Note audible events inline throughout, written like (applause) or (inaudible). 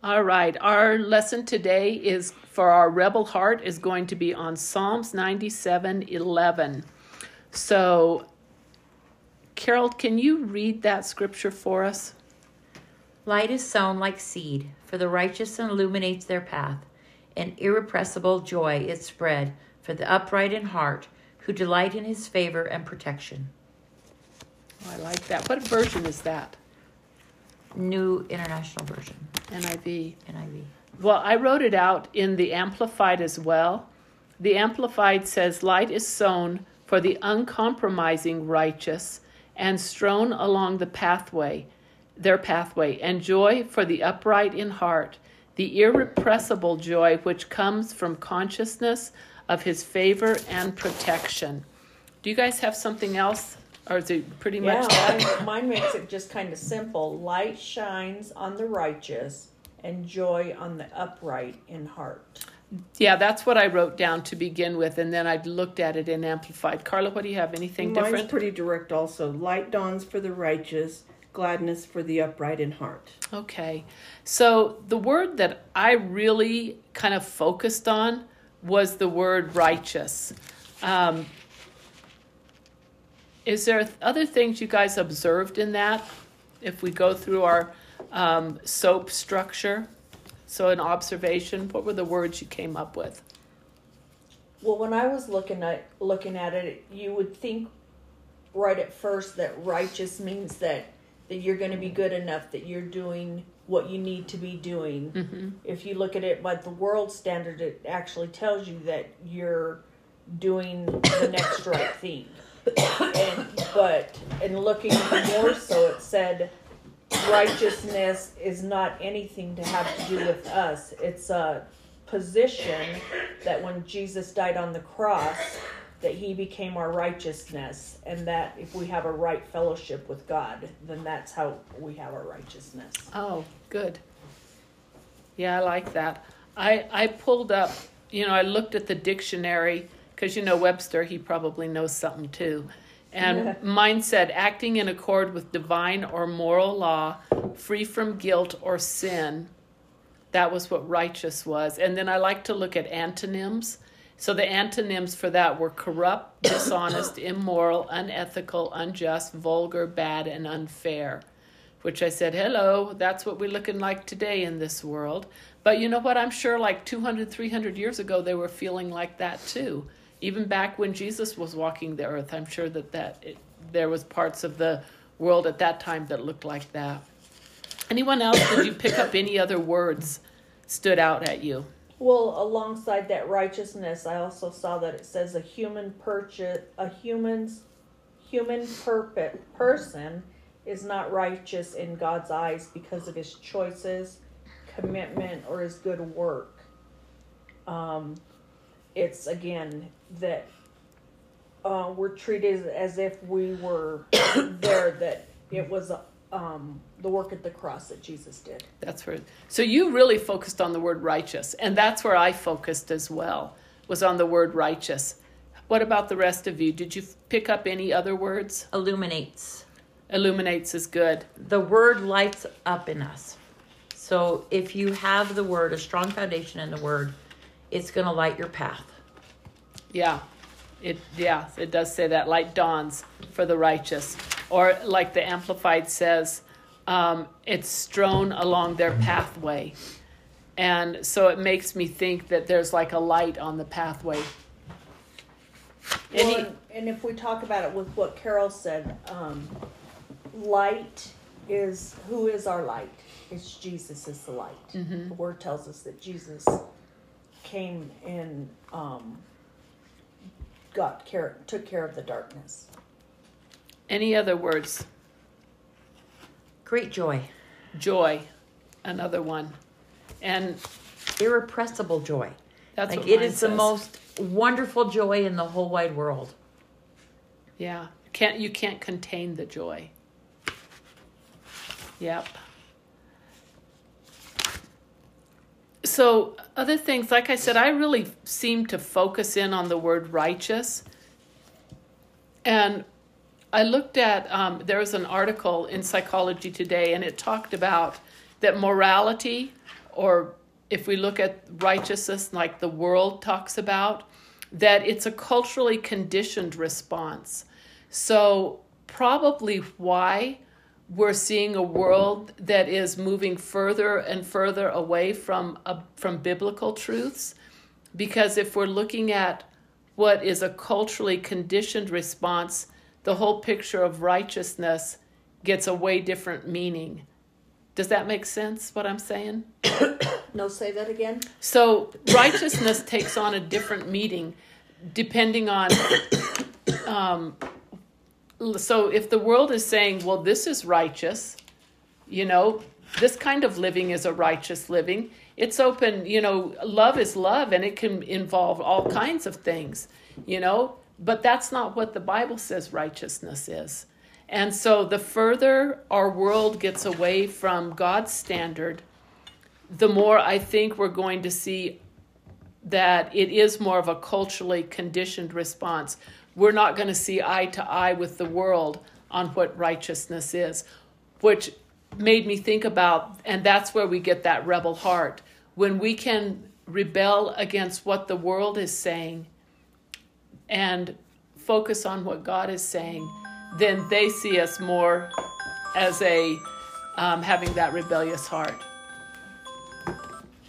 All right, our lesson today is for our rebel heart is going to be on Psalms 97 11. So, Carol, can you read that scripture for us? Light is sown like seed, for the righteous and illuminates their path, and irrepressible joy is spread for the upright in heart who delight in his favor and protection. Oh, I like that. What version is that? New International Version, NIV. NIV. Well, I wrote it out in the Amplified as well. The Amplified says, Light is sown for the uncompromising righteous and strewn along the pathway, their pathway, and joy for the upright in heart, the irrepressible joy which comes from consciousness of his favor and protection. Do you guys have something else? Or is it pretty Yeah, much that? mine, mine makes it just kind of simple. Light shines on the righteous, and joy on the upright in heart. Yeah, that's what I wrote down to begin with, and then I looked at it and Amplified. Carla, what do you have? Anything different? Mine's different? pretty direct also. Light dawns for the righteous, gladness for the upright in heart. Okay. So the word that I really kind of focused on was the word righteous. Um, is there other things you guys observed in that? If we go through our um, SOAP structure, so an observation, what were the words you came up with? Well, when I was looking at looking at it, you would think right at first that righteous means that that you're going to be good enough that you're doing what you need to be doing. Mm-hmm. If you look at it by the world standard, it actually tells you that you're doing the next right thing. And but in looking more so, it said righteousness is not anything to have to do with us. It's a position that when Jesus died on the cross, that he became our righteousness, and that if we have a right fellowship with God, then that's how we have our righteousness. Oh, good. Yeah, I like that. I I pulled up, you know, I looked at the dictionary because you know Webster, he probably knows something too. And Yeah. mine said acting in accord with divine or moral law, free from guilt or sin. That was what righteous was. And then I like to look at antonyms. So the antonyms for that were corrupt, (coughs) dishonest, immoral, unethical, unjust, vulgar, bad, and unfair. Which I said, hello, that's what we're looking like today in this world. But you know what? I'm sure like 200, 300 years ago, they were feeling like that too. Even back when Jesus was walking the earth, I'm sure that, that it, there was parts of the world at that time that looked like that. Anyone else, did you pick up any other words stood out at you? Well, alongside that righteousness, I also saw that it says a human purchase, a human's human perpe- person is not righteous in God's eyes because of his choices, commitment, or his good work. Um, it's again that uh, we're treated as if we were (coughs) there. That it was um, the work at the cross that Jesus did. That's where. So you really focused on the word righteous, and that's where I focused as well. Was on the word righteous. What about the rest of you? Did you pick up any other words? Illuminates. Illuminates is good. The word lights up in us. So if you have the word, a strong foundation in the word, it's going to light your path. Yeah, it yeah it does say that light dawns for the righteous, or like the Amplified says, um, it's strewn along their pathway, and so it makes me think that there's like a light on the pathway. Any- Well, and, and if we talk about it with what Carol said, um, light is who is our light? It's Jesus is the light. The word tells us that Jesus came and um, got care, took care of the darkness. any other words? Great joy. Joy, another one, and Irrepressible joy. that's like what it mine is the most wonderful joy in the whole wide world. Yeah, can't you can't contain the joy. Yep. So other things, like I said, I really seem to focus in on the word righteous, and I looked at um, there was an article in Psychology Today, and it talked about that morality or if we look at righteousness like the world talks about, that it's a culturally conditioned response. So, probably why we're seeing a world that is moving further and further away from uh, from biblical truths. Because if we're looking at what is a culturally conditioned response the whole picture of righteousness gets a way different meaning. Does that make sense what i'm saying? (coughs) No, say that again. so righteousness (coughs) takes on a different meaning depending on (coughs) um, so if the world is saying well this is righteous you know this kind of living is a righteous living it's open you know love is love and it can involve all kinds of things you know but that's not what the bible says righteousness is and so the further our world gets away from god's standard the more i think we're going to see that it is more of a culturally conditioned response. We're not going to see eye to eye with the world on what righteousness is, which made me think about, and that's where we get that rebel heart. When we can rebel against what the world is saying and focus on what God is saying, then they see us more as a um, having that rebellious heart.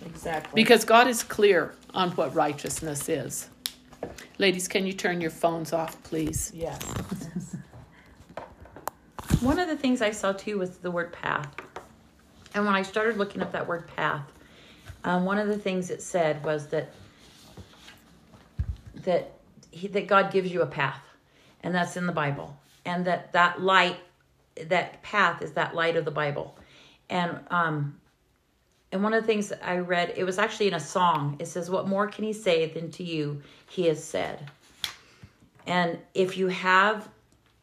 Exactly. Because God is clear on what righteousness is. Ladies, can you turn your phones off, please? yes. (laughs) One of the things I saw too was the word path. And when I started looking up that word path, um, one of the things it said was that that he, that God gives you a path, and that's in the Bible, and that that light, that path is that light of the Bible, and um, and one of the things that I read, it was actually in a song. It says, "What more can he say than to you he has said?" And if you have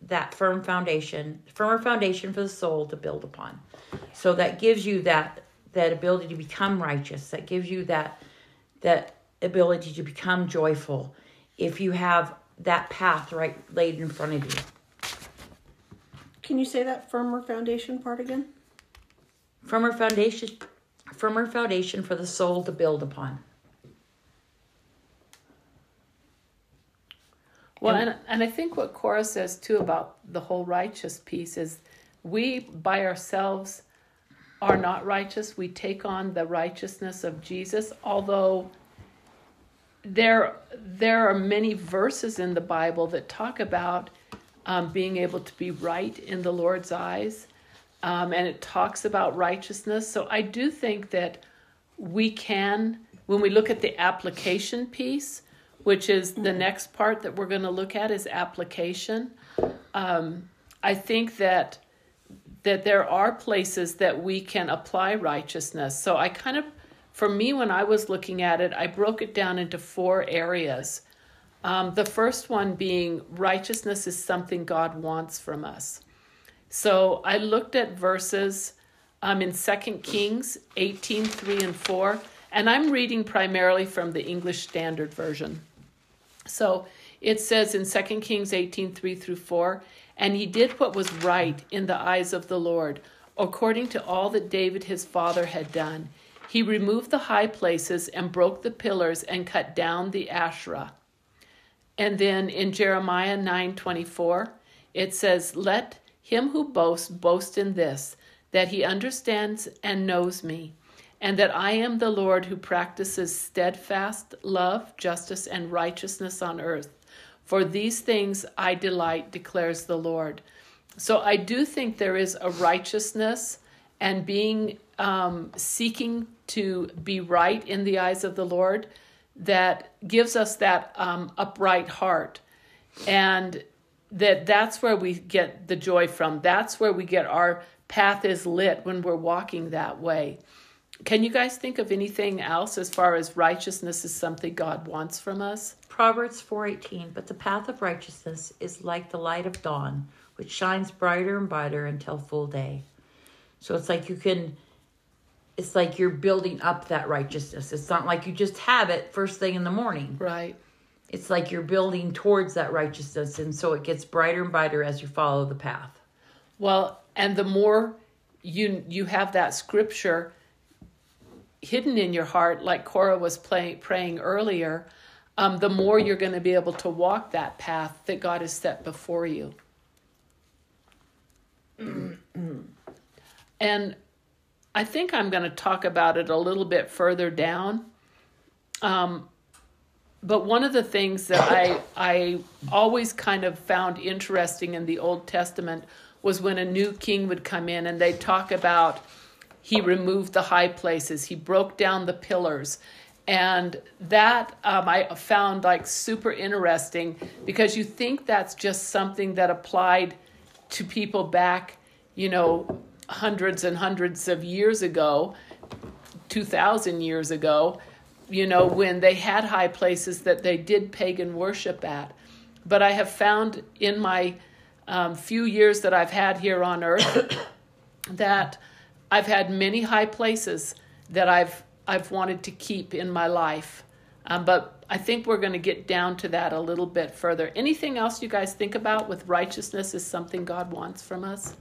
that firm foundation, firmer foundation for the soul to build upon. So that gives you that that ability to become righteous. That gives you that that ability to become joyful. If you have that path right laid in front of you. Can you say that firmer foundation part again? Firmer foundation firmer foundation for the soul to build upon. Well, and, and I think what Cora says too about the whole righteous piece is we by ourselves are not righteous. We take on the righteousness of Jesus, although there there are many verses in the Bible that talk about um, being able to be right in the Lord's eyes, um, and it talks about righteousness. So I do think that we can, when we look at the application piece, which is the next part that we're going to look at is application. Um, I think that that there are places that we can apply righteousness. So I kind of, for me, when I was looking at it, I broke it down into four areas. Um, the first one being righteousness is something God wants from us. So I looked at verses um, in 2 Kings 18 3 and 4, and I'm reading primarily from the English Standard Version. So it says in 2 Kings 18 3 through 4, and he did what was right in the eyes of the Lord, according to all that David his father had done. He removed the high places and broke the pillars and cut down the Asherah. And then in Jeremiah 9:24, it says, "Let him who boasts boast in this, that he understands and knows me, and that I am the Lord who practices steadfast love, justice, and righteousness on earth. For these things I delight, declares the Lord. So I do think there is a righteousness and being um, seeking to be right in the eyes of the Lord that gives us that um, upright heart. And that that's where we get the joy from. That's where we get our path is lit when we're walking that way. Can you guys think of anything else as far as righteousness is something God wants from us? Proverbs 4:18 But the path of righteousness is like the light of dawn, which shines brighter and brighter until full day. So it's like you can it's like you're building up that righteousness. It's not like you just have it first thing in the morning. Right. It's like you're building towards that righteousness and so it gets brighter and brighter as you follow the path. Well, and the more you you have that scripture hidden in your heart, like Cora was play, praying earlier, um, the more you're going to be able to walk that path that God has set before you. (clears throat) and I think I'm going to talk about it a little bit further down. Um, but one of the things that I I always kind of found interesting in the Old Testament was when a new king would come in and they talk about he removed the high places, he broke down the pillars, and that um, I found like super interesting because you think that's just something that applied to people back, you know, hundreds and hundreds of years ago, 2,000 years ago, you know, when they had high places that they did pagan worship at. But I have found in my um, few years that I've had here on earth (coughs) that I've had many high places that I've I've wanted to keep in my life. Um, but I think we're going to get down to that a little bit further. Anything else you guys think about with righteousness is something God wants from us?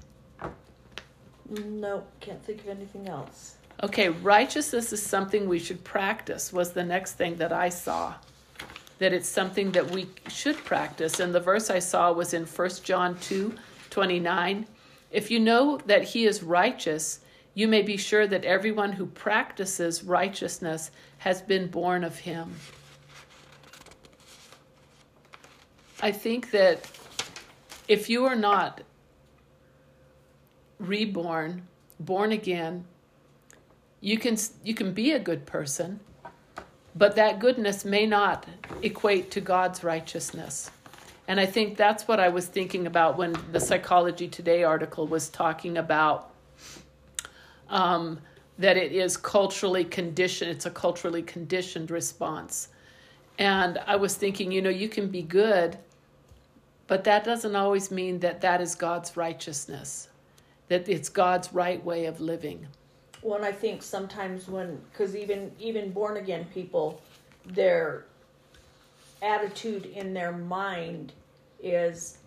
No, can't think of anything else. Okay, righteousness is something we should practice, was the next thing that I saw. That it's something that we should practice. And the verse I saw was in 1 John 2 29. If you know that he is righteous, you may be sure that everyone who practices righteousness has been born of him. I think that if you are not reborn, born again, you can you can be a good person, but that goodness may not equate to God's righteousness. And I think that's what I was thinking about when the Psychology Today article was talking about um, that it is culturally conditioned, it's a culturally conditioned response. And I was thinking, you know, you can be good, but that doesn't always mean that that is God's righteousness, that it's God's right way of living. And I think sometimes when, because even even born again people, their attitude in their mind is,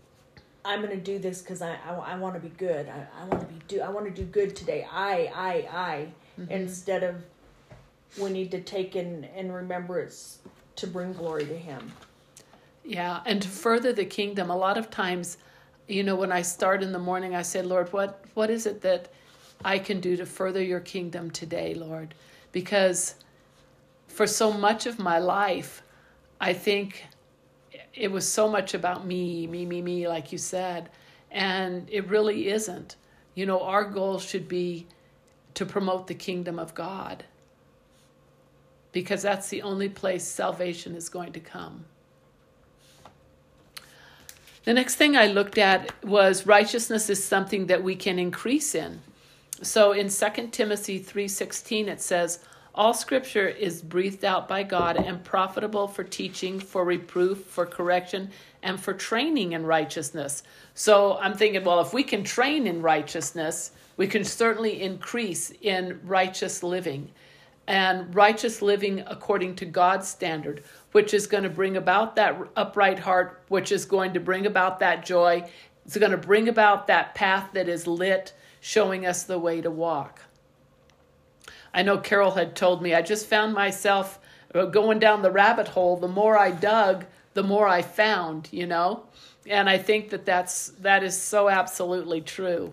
I'm going to do this because I, I, I want to be good. I, I want to be do I want to do good today. I I I Mm-hmm. instead of we need to take in and remember it's to bring glory to Him. Yeah, and to further the kingdom, a lot of times, you know, when I start in the morning, I say, Lord, what what is it that I can do to further your kingdom today, Lord? Because for so much of my life, I think it was so much about me, me, me, me, like you said, and it really isn't. You know, our goal should be to promote the kingdom of God because that's the only place salvation is going to come. The next thing I looked at was righteousness is something that we can increase in. So in 2 Timothy 3:16 it says, "All scripture is breathed out by God and profitable for teaching, for reproof, for correction, and for training in righteousness." So I'm thinking, well, if we can train in righteousness, we can certainly increase in righteous living. And righteous living according to God's standard, which is going to bring about that upright heart, which is going to bring about that joy. It's going to bring about that path that is lit, showing us the way to walk. I know Carol had told me, I just found myself going down the rabbit hole. The more I dug, the more I found, you know? And I think that that's, that is so absolutely true.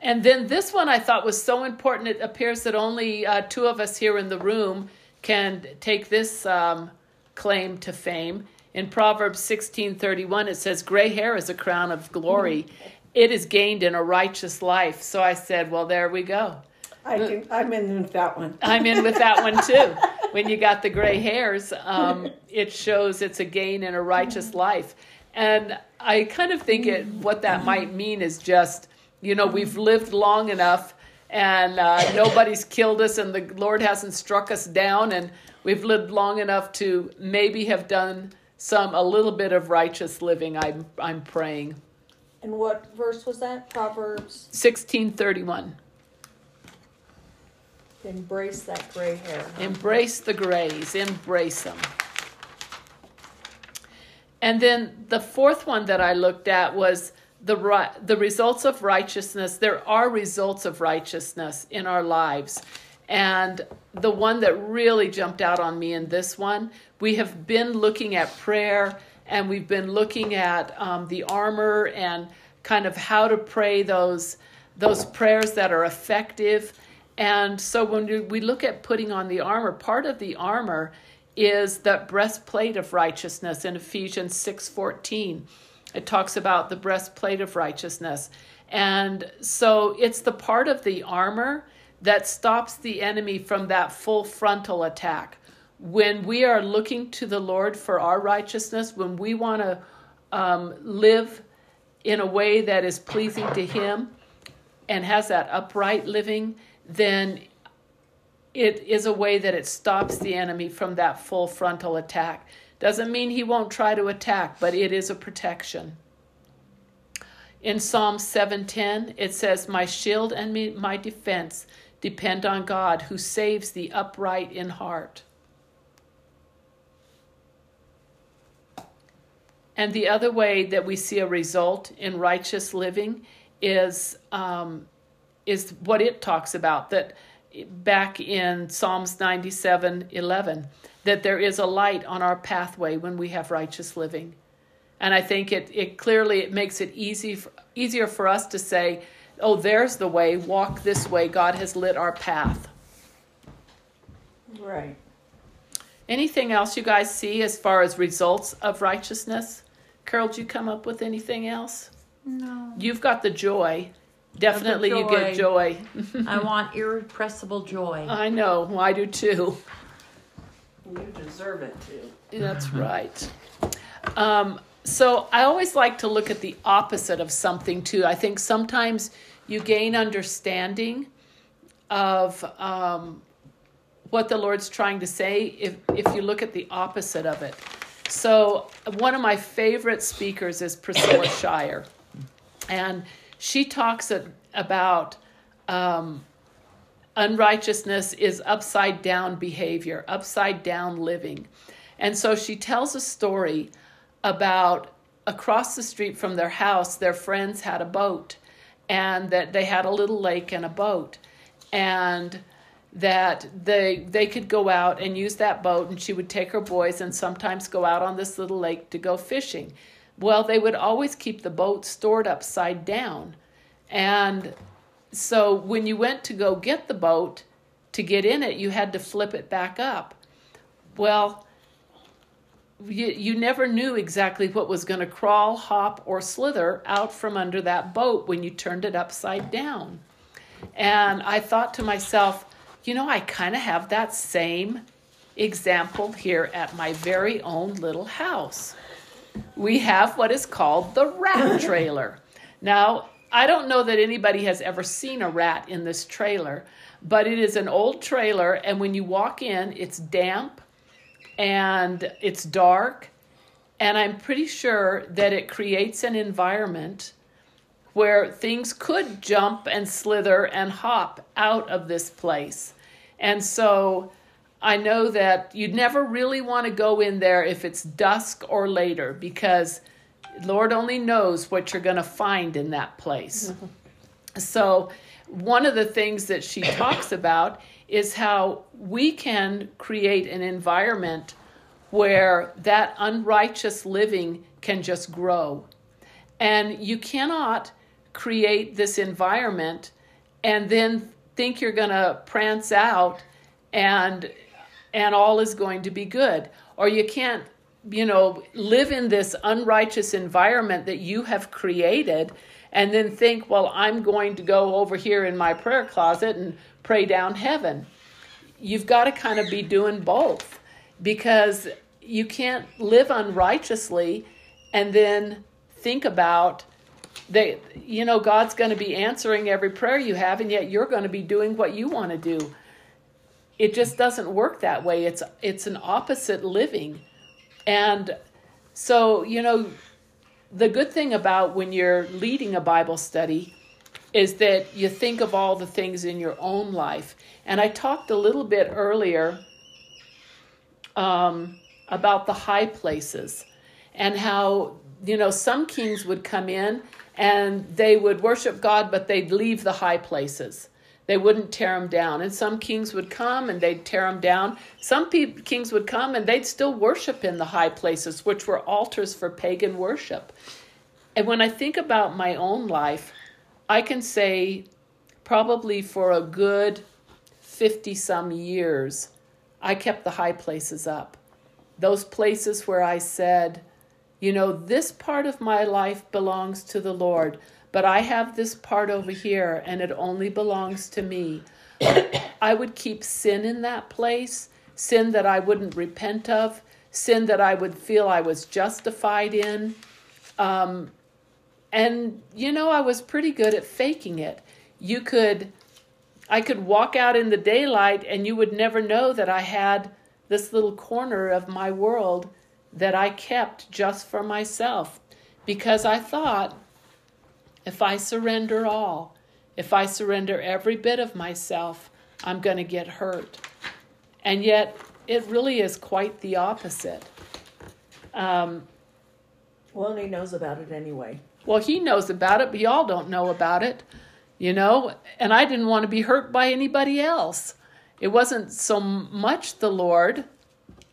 And then this one I thought was so important. It appears that only uh, two of us here in the room can take this um, claim to fame. In Proverbs 16:31 it says gray hair is a crown of glory. It is gained in a righteous life. So I said, well there we go. I can, I'm in with that one. (laughs) I'm in with that one too. When you got the gray hairs, um, it shows it's a gain in a righteous life. And I kind of think it what that might mean is just you know, we've lived long enough and uh, nobody's killed us and the Lord hasn't struck us down and we've lived long enough to maybe have done some a little bit of righteous living. I'm I'm praying. And what verse was that? Proverbs. 1631. Embrace that gray hair. huh? Embrace the grays, embrace them. And then the fourth one that I looked at was the the results of righteousness. There are results of righteousness in our lives. And the one that really jumped out on me in this one, we have been looking at prayer and we've been looking at um, the armor and kind of how to pray those those prayers that are effective. And so when we look at putting on the armor, part of the armor is that breastplate of righteousness in Ephesians 6:14. It talks about the breastplate of righteousness. And so it's the part of the armor that stops the enemy from that full frontal attack. When we are looking to the Lord for our righteousness, when we want to um, live in a way that is pleasing to Him and has that upright living, then it is a way that it stops the enemy from that full frontal attack. Doesn't mean he won't try to attack, but it is a protection. In Psalm 7:10, it says, "My shield and my defense depend on God, who saves the upright in heart." And the other way that we see a result in righteous living is um, is what it talks about that back in Psalms 97 11, that there is a light on our pathway when we have righteous living. And I think it, it clearly it makes it easy for, easier for us to say, oh, there's the way, walk this way. God has lit our path. Right. Anything else you guys see as far as results of righteousness? Carol, did you come up with anything else? No. You've got the joy. Definitely, you get joy. (laughs) I want irrepressible joy. I know. I do too. You deserve it too. That's right. Um, so I always like to look at the opposite of something too. I think sometimes you gain understanding of um, what the Lord's trying to say if, if you look at the opposite of it. So, one of my favorite speakers is Priscilla (coughs) Shirer. And she talks about um, unrighteousness is upside down behavior, upside down living. And so she tells a story about across the street from their house, their friends had a boat, and that they had a little lake and a boat. And that they they could go out and use that boat and she would take her boys and sometimes go out on this little lake to go fishing well, they would always keep the boat stored upside down. And so when you went to go get the boat to get in it, you had to flip it back up. Well, you, you never knew exactly what was going to crawl, hop, or slither out from under that boat when you turned it upside down. And I thought to myself, you know, I kind of have that same example here at my very own little house we have what is called the rat (laughs) trailer. now, I don't know that anybody has ever seen a rat in this trailer, but it is an old trailer, and when you walk in, it's damp and it's dark, and I'm pretty sure that it creates an environment where things could jump and slither and hop out of this place. And so I know that you'd never really want to go in there if it's dusk or later because Lord only knows what you're going to find in that place. Mm-hmm. So, one of the things that she talks about is how we can create an environment where that unrighteous living can just grow. And you cannot create this environment and then think you're going to prance out and and all is going to be good. Or you can't, you know, live in this unrighteous environment that you have created and then think, well, I'm going to go over here in my prayer closet and pray down heaven. You've got to kind of be doing both because you can't live unrighteously and then think about that you know God's going to be answering every prayer you have and yet you're going to be doing what you want to do. It just doesn't work that way. It's it's an opposite living. And so you know the good thing about when you're leading a bible study is that you think of all the things in your own life. And i talked a little bit earlier um, about the high places and how you know some kings would come in and they would worship god but they'd leave the high places They wouldn't tear them down. And some kings would come and they'd tear them down. Some pe- kings would come and they'd still worship in the high places, which were altars for pagan worship. And when I think about my own life, I can say probably for a good 50 some years, I kept the high places up. Those places where I said, you know, this part of my life belongs to the Lord, but I have this part over here and it only belongs to me. I would keep sin in that place, sin that I wouldn't repent of, sin that I would feel I was justified in. Um, and, you know, I was pretty good at faking it. You could, I could walk out in the daylight and you would never know that I had this little corner of my world that I kept just for myself because I thought if I surrender all, if I surrender every bit of myself, I'm going to get hurt. And yet, it really is quite the opposite. Um, Well, and he knows about it anyway. well, he knows about it, but y'all don't know about it, you know? And I didn't want to be hurt by anybody else. It wasn't so much the Lord,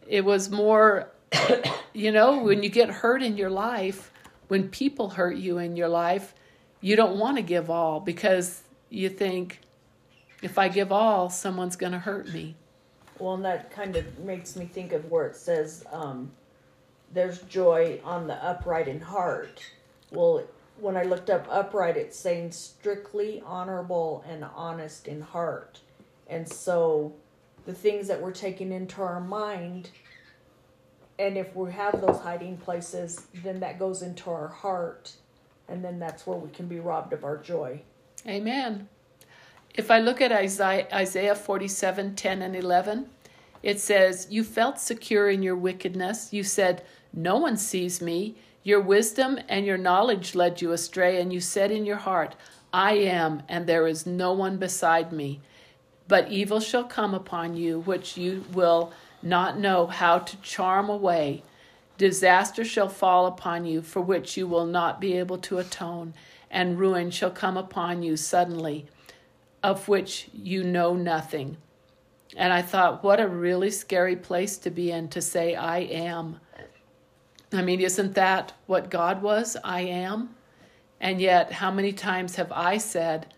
it was more, (coughs) you know, when you get hurt in your life, when people hurt you in your life, you don't want to give all because you think, if I give all, someone's going to hurt me. Well, and that kind of makes me think of where it says, um, there's joy on the upright in heart. Well, when I looked up upright, it's saying strictly honorable and honest in heart. And so the things that we're taking into our mind, and if we have those hiding places, then that goes into our heart. And then that's where we can be robbed of our joy. Amen. If I look at Isaiah, Isaiah 47 10 and 11, it says, You felt secure in your wickedness. You said, No one sees me. Your wisdom and your knowledge led you astray, and you said in your heart, I am, and there is no one beside me. But evil shall come upon you, which you will not know how to charm away. Disaster shall fall upon you, for which you will not be able to atone, and ruin shall come upon you suddenly, of which you know nothing. And I thought, what a really scary place to be in to say, I am. I mean, isn't that what God was? I am. And yet, how many times have I said,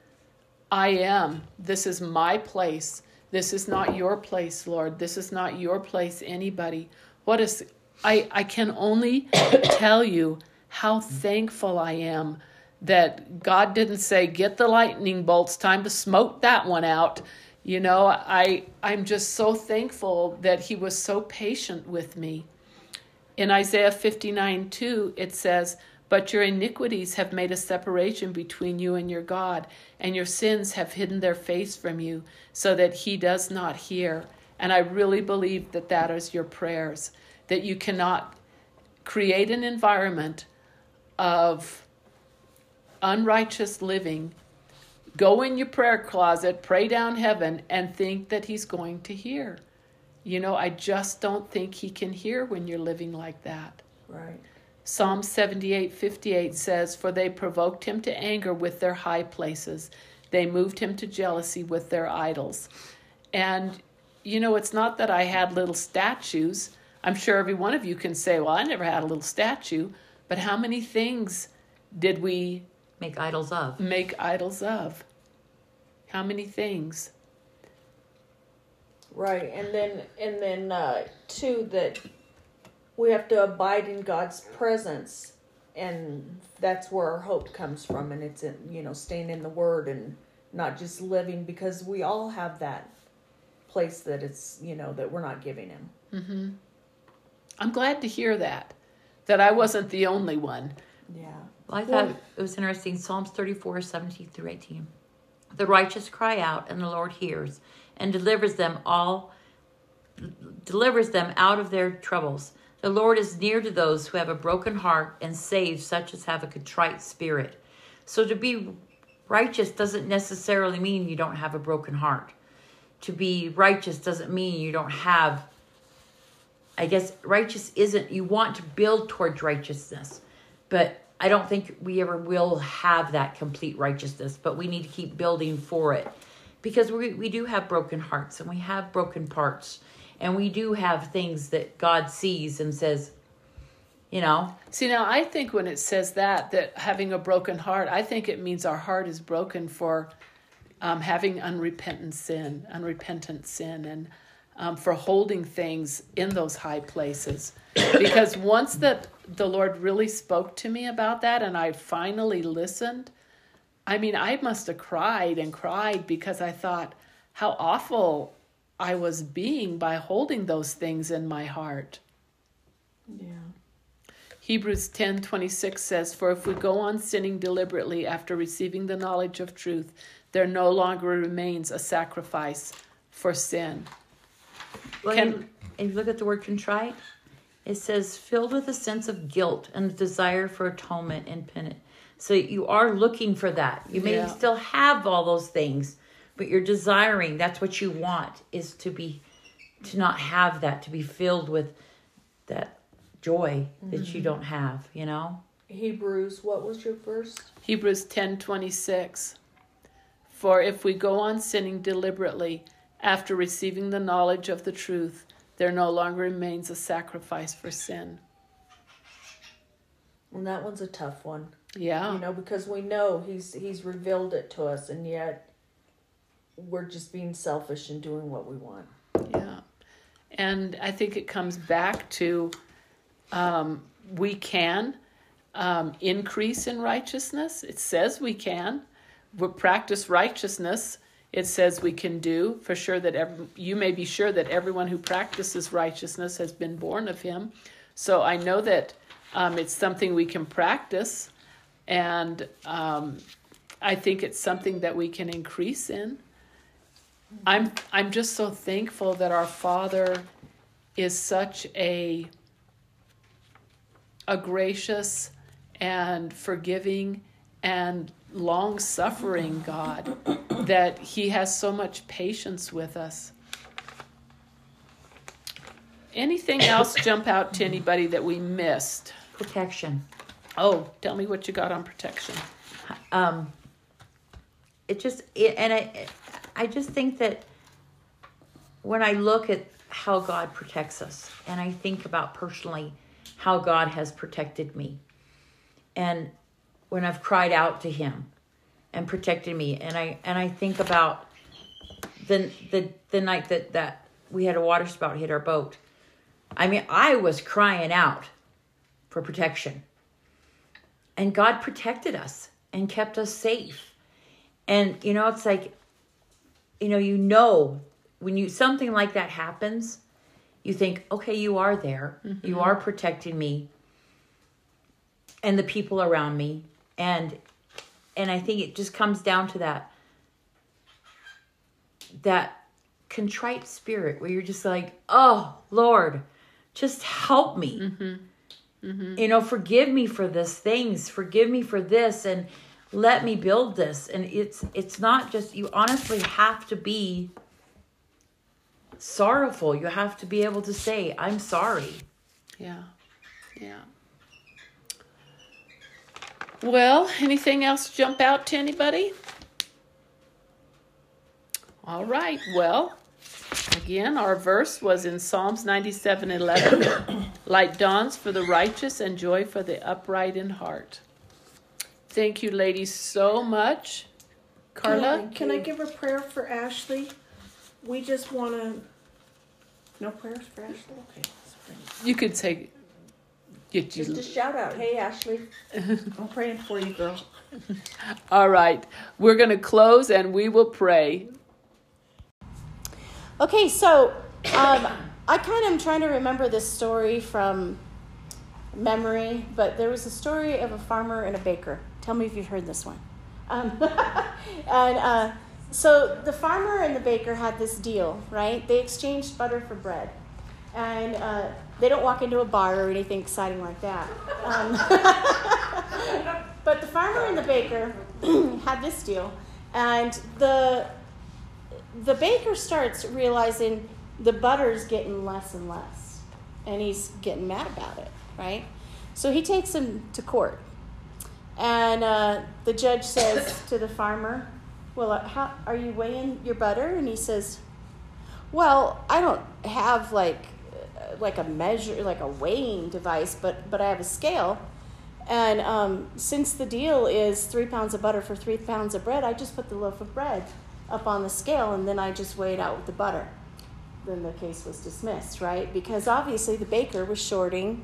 I am. This is my place. This is not your place, Lord. This is not your place, anybody. What is I I can only (coughs) tell you how thankful I am that God didn't say, "Get the lightning bolts, time to smoke that one out." You know, I I'm just so thankful that he was so patient with me. In Isaiah 59 2, it says, But your iniquities have made a separation between you and your God, and your sins have hidden their face from you, so that he does not hear. And I really believe that that is your prayers, that you cannot create an environment of unrighteous living. Go in your prayer closet, pray down heaven, and think that he's going to hear. You know, I just don't think he can hear when you're living like that. Right. Psalm 78 58 says, For they provoked him to anger with their high places, they moved him to jealousy with their idols. And, you know, it's not that I had little statues. I'm sure every one of you can say, Well, I never had a little statue. But how many things did we Make idols of. make idols of? How many things? Right, and then and then uh, two that we have to abide in God's presence, and that's where our hope comes from, and it's in you know staying in the Word and not just living because we all have that place that it's you know that we're not giving Him. hmm I'm glad to hear that, that I wasn't the only one. Yeah, Well, I thought it was interesting. Psalms 34, 17 through 18. The righteous cry out, and the Lord hears and delivers them all, delivers them out of their troubles. The Lord is near to those who have a broken heart and saves such as have a contrite spirit. So to be righteous doesn't necessarily mean you don't have a broken heart. To be righteous doesn't mean you don't have I guess righteous isn't you want to build towards righteousness, but I don't think we ever will have that complete righteousness, but we need to keep building for it because we we do have broken hearts and we have broken parts and we do have things that God sees and says, you know, See, now I think when it says that, that having a broken heart, I think it means our heart is broken for um, having unrepentant sin, unrepentant sin, and um, for holding things in those high places. (coughs) Because once that the Lord really spoke to me about that, and I finally listened, I mean, I must have cried and cried because I thought how awful I was being by holding those things in my heart. Yeah. Hebrews 10:26 says, "For if we go on sinning deliberately after receiving the knowledge of truth, there no longer remains a sacrifice for sin." Well, Can- you- if you look at the word contrite, it says filled with a sense of guilt and a desire for atonement and penance. So you are looking for that. You may Yeah. still have all those things, but you're desiring. That's what you want is to be, to not have that, to be filled with that joy that you mm-hmm. don't have. You know. Hebrews, what was your verse? Hebrews 10:26 For if we go on sinning deliberately after receiving the knowledge of the truth, there no longer remains a sacrifice for sin. And that one's a tough one. Yeah. You know, because we know he's he's revealed it to us and yet we're just being selfish and doing what we want. Yeah. And I think it comes back to um, we can um, increase in righteousness. It says we can. We practice righteousness. It says we can do for sure that every, you may be sure that everyone who practices righteousness has been born of him. So I know that um, it's something we can practice, and um, I think it's something that we can increase in. I'm I'm just so thankful that our Father is such a a gracious and forgiving and long suffering God that he has so much patience with us. Anything else (coughs) jump out to anybody that we missed? Protection. Oh, tell me what you got on protection. um it just it, and i i just think that when i look at how god protects us and i think about personally how god has protected me and when i've cried out to him and protected me and i and i think about the the the night that that we had a water spout hit our boat i mean i was crying out for protection and God protected us and kept us safe. And you know, it's like, you know, you know, when you something like that happens, you think, okay, you are there, you mm-hmm. are protecting me and the people around me, and and I think it just comes down to that that contrite spirit where you're just like, oh Lord, just help me. Mm-hmm. Mm-hmm. You know forgive me for this things. Forgive me for this. And let me build this and it's it's not just you honestly have to be sorrowful you have to be able to say i'm sorry Yeah. Yeah. Well, anything else jump out to anybody? All right. Well, again, our verse was in Psalms 97 11. (coughs) Light dawns for the righteous and joy for the upright in heart. Thank you, ladies, so much. Carla? Can I give a prayer for Ashley? We just want to. No prayers for Ashley? Okay. You could say, get Just a shout out. Hey Ashley. (laughs) I'm praying for you, girl. All right. We're going to close and we will pray. Okay, so um, I kind of am trying to remember this story from memory, but there was a story of a farmer and a baker. Tell me if you've heard this one. Um, (laughs) and uh, so the farmer and the baker had this deal, right? They exchanged butter for bread. And uh, they don't walk into a bar or anything exciting like that. Um, (laughs) but the farmer and the baker (clears throat) had this deal, and the the baker starts realizing the butter's getting less and less, and he's getting mad about it, right? So he takes him to court, and uh, the judge says (coughs) to the farmer, Well, uh, how are you weighing your butter? And he says, Well, I don't have like uh, like a measure, like a weighing device, but but I have a scale. And um, since the deal is three pounds of butter for three pounds of bread, I just put the loaf of bread up on the scale and then I just weighed out with the butter. Then the case was dismissed, right? Because obviously the baker was shorting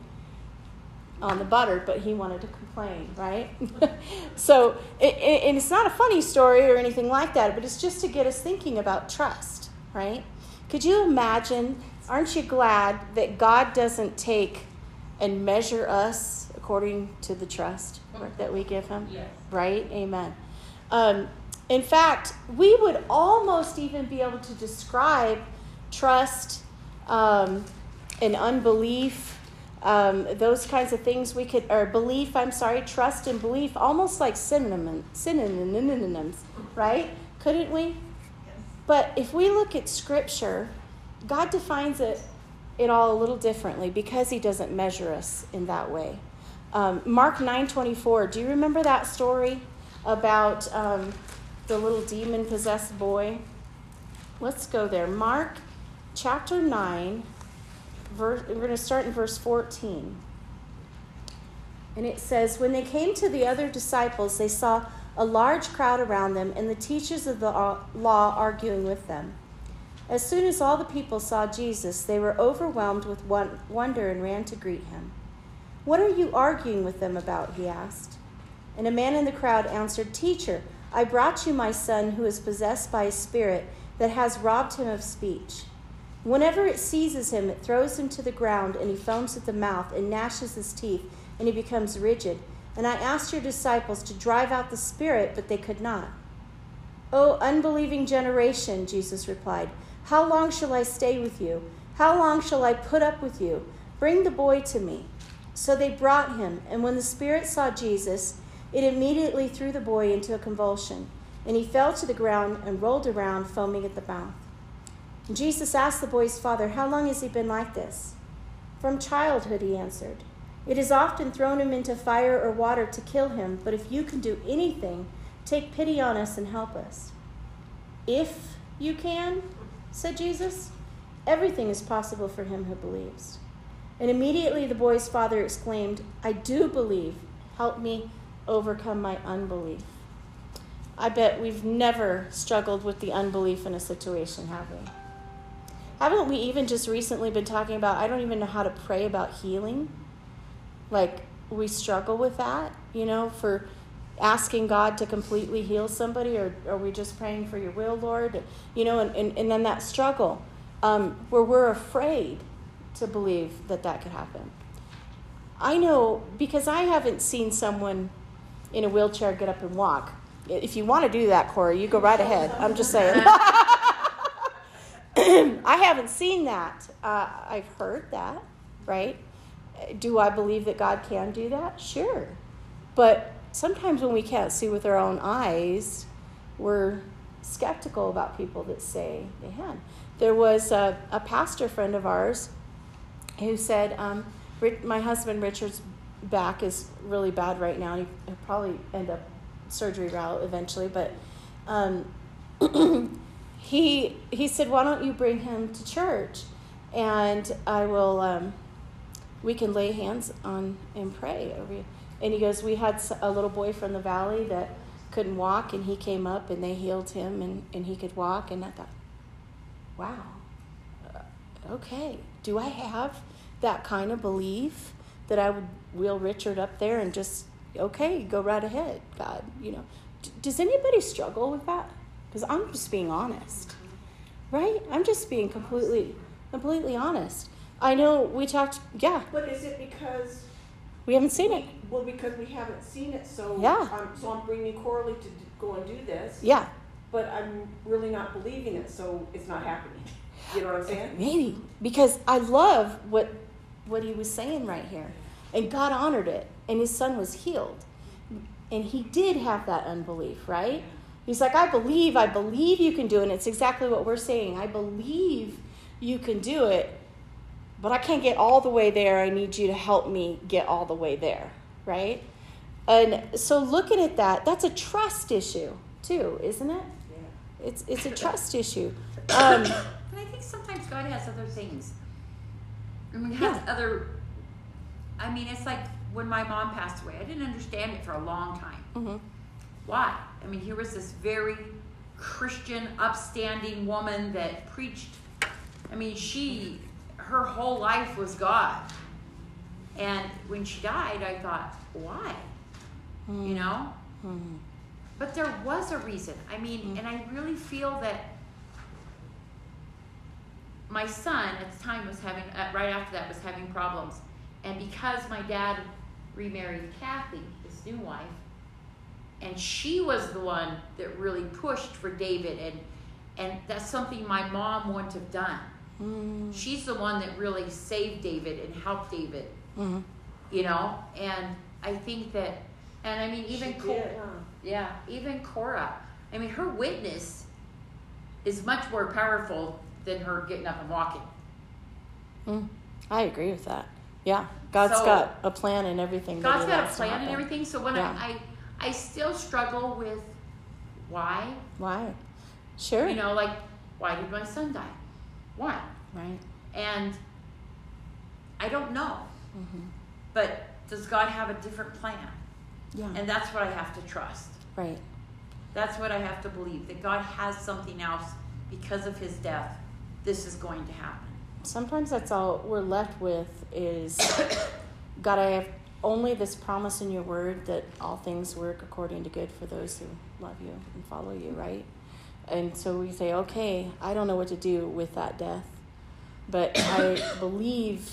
on the butter, but he wanted to complain, right? (laughs) so, it, it, and it's not a funny story or anything like that, but it's just to get us thinking about trust, right? Could you imagine? Aren't you glad that God doesn't take and measure us according to the trust that we give Him? Yes. Right? Amen. Um, in fact, we would almost even be able to describe trust um, and unbelief um, those kinds of things we could or belief i'm sorry trust and belief almost like synonym, synonyms right? Couldn't we? But if we look at scripture god defines it it all a little differently because he doesn't measure us in that way. Um, mark 9.24 do you remember that story about um, the little demon possessed boy? Let's go there. Mark chapter 9 verse, we're going to start in verse 14. And it says, When they came to the other disciples, they saw a large crowd around them and the teachers of the uh, law arguing with them. As soon as all the people saw Jesus, they were overwhelmed with wonder and ran to greet him. What are you arguing with them about? He asked. And a man in the crowd answered, Teacher, I brought you my son who is possessed by a spirit that has robbed him of speech. Whenever it seizes him, it throws him to the ground, and he foams at the mouth and gnashes his teeth, and he becomes rigid. And I asked your disciples to drive out the spirit, but they could not. O unbelieving generation, Jesus replied, how long shall I stay with you? How long shall I put up with you? Bring the boy to me. So they brought him, and when the spirit saw Jesus, it immediately threw the boy into a convulsion, and he fell to the ground and rolled around, foaming at the mouth. Jesus asked the boy's father, How long has he been like this? From childhood, he answered. It has often thrown him into fire or water to kill him, but if you can do anything, take pity on us and help us. If you can, said Jesus, everything is possible for him who believes. And immediately the boy's father exclaimed, I do believe. Help me overcome my unbelief. I bet we've never struggled with the unbelief in a situation, have we? Haven't we even just recently been talking about, I don't even know how to pray about healing? Like, we struggle with that, you know, for asking God to completely heal somebody, or are we just praying for your will, Lord? You know, and, and, and then that struggle um, where we're afraid to believe that that could happen. I know because I haven't seen someone in a wheelchair get up and walk. If you want to do that, Corey, you go right ahead. I'm just saying. (laughs) I haven't seen that. Uh, I've heard that, right? Do I believe that God can do that? Sure. But sometimes when we can't see with our own eyes, we're skeptical about people that say they can. There was a, a pastor friend of ours who said, um, My husband Richard's back is really bad right now. He'll probably end up surgery route eventually, but. Um, (clears throat) he he said, "Why don't you bring him to church, and I will um, we can lay hands on and pray over you." And he goes, "We had a little boy from the valley that couldn't walk, and he came up and they healed him, and and he could walk." And I thought, "Wow, uh, okay, do I have that kind of belief that I would wheel Richard up there and just okay, go right ahead, God, you know?" Does anybody struggle with that? Because I'm just being honest, right? I'm just being completely, completely honest. I know we talked, yeah. But is it because we haven't seen it? Well, because we haven't seen it, so yeah. I'm, so I'm bringing Coralie to go and do this. Yeah. But I'm really not believing it, so it's not happening. (laughs) You know what I'm saying? Maybe because I love what what he was saying right here, and God honored it, and his son was healed, and he did have that unbelief, right? He's like, I believe, I believe you can do it. And it's exactly what we're saying. I believe you can do it, but I can't get all the way there. I need you to help me get all the way there, right? And so looking at that, that's a trust issue too, isn't it? Yeah. It's it's a trust issue. Um, (coughs) But I think sometimes God has other things. I mean, has Yeah. other. I mean, it's like when my mom passed away. I didn't understand it for a long time. mhm. Why? I mean, here was this very Christian, upstanding woman that preached. I mean, she, her whole life was God. And when she died, I thought, why? You know? Mhm. But there was a reason. I mean, and I really feel that my son at the time was having, uh, right after that, was having problems. And because my dad remarried Kathy, his new wife, and she was the one that really pushed for David, and and that's something my mom wouldn't have done. Mm, She's the one that really saved David and helped David, mhm. you know. And I think that, and I mean, even She Cor- did, huh? yeah, even Cora. I mean, her witness is much more powerful than her getting up and walking. Mm, I agree with that. Yeah, God's So- got a plan and everything. that God's he got a plan and everything. So when Yeah. I, I, I still struggle with why. Why? Sure. You know, like why did my son die? Why? right. And I don't know. hmm But does God have a different plan? Yeah. And that's what I have to trust. right. That's what I have to believe that God has something else because of his death. This is going to happen. Sometimes that's all we're left with is (coughs) God, I have only this promise in your word that all things work according to good for those who love you and follow you, right? And so we say, okay, I don't know what to do with that death, but I (coughs) believe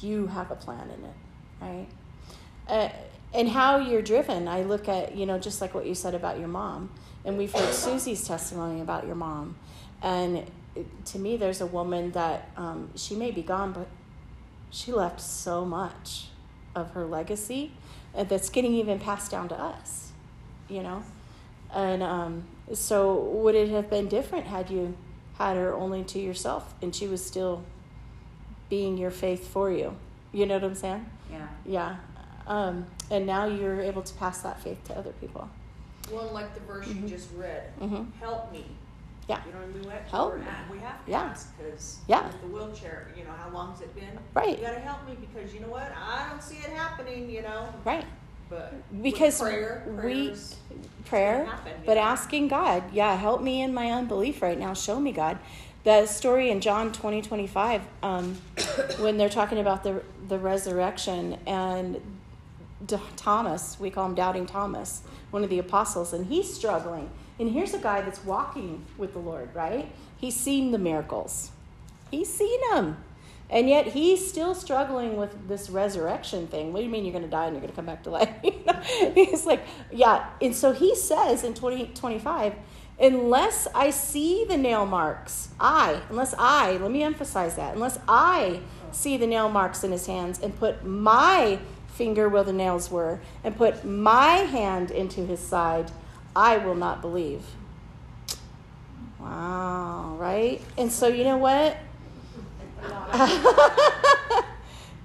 you have a plan in it, right? Uh, and how you're driven, I look at, you know, just like what you said about your mom, and we've heard Susie's testimony about your mom. And to me, there's a woman that um, she may be gone, but she left so much of her legacy uh, that's getting even passed down to us, you know? And um, so, would it have been different had you had her only to yourself and she was still being your faith for you? You know what I'm saying? Yeah. Yeah. Um, and now you're able to pass that faith to other people. Well, like the verse Mhm. you just read, Mhm. help me. Yeah. You know, what I mean, we have to, Help me. we have to Yeah. ask because Yeah. with the wheelchair, you know, how long's it been? Right. You gotta help me because you know what? I don't see it happening, you know. Right. But Because prayer, we prayer, happen, but know. asking God, yeah, help me in my unbelief right now. Show me, God. The story in John twenty twenty five, um, (coughs) when they're talking about the the resurrection and D- Thomas, we call him Doubting Thomas, one of the apostles, and he's struggling. And here's a guy that's walking with the Lord, right? He's seen the miracles, he's seen them. And yet he's still struggling with this resurrection thing. What do you mean you're going to die and you're going to come back to life? (laughs) He's like, yeah. And so he says in 2025, unless I see the nail marks, I, unless I, let me emphasize that, unless I see the nail marks in his hands and put my finger where the nails were and put my hand into his side, I will not believe. Wow, right? And so, you know what? (laughs)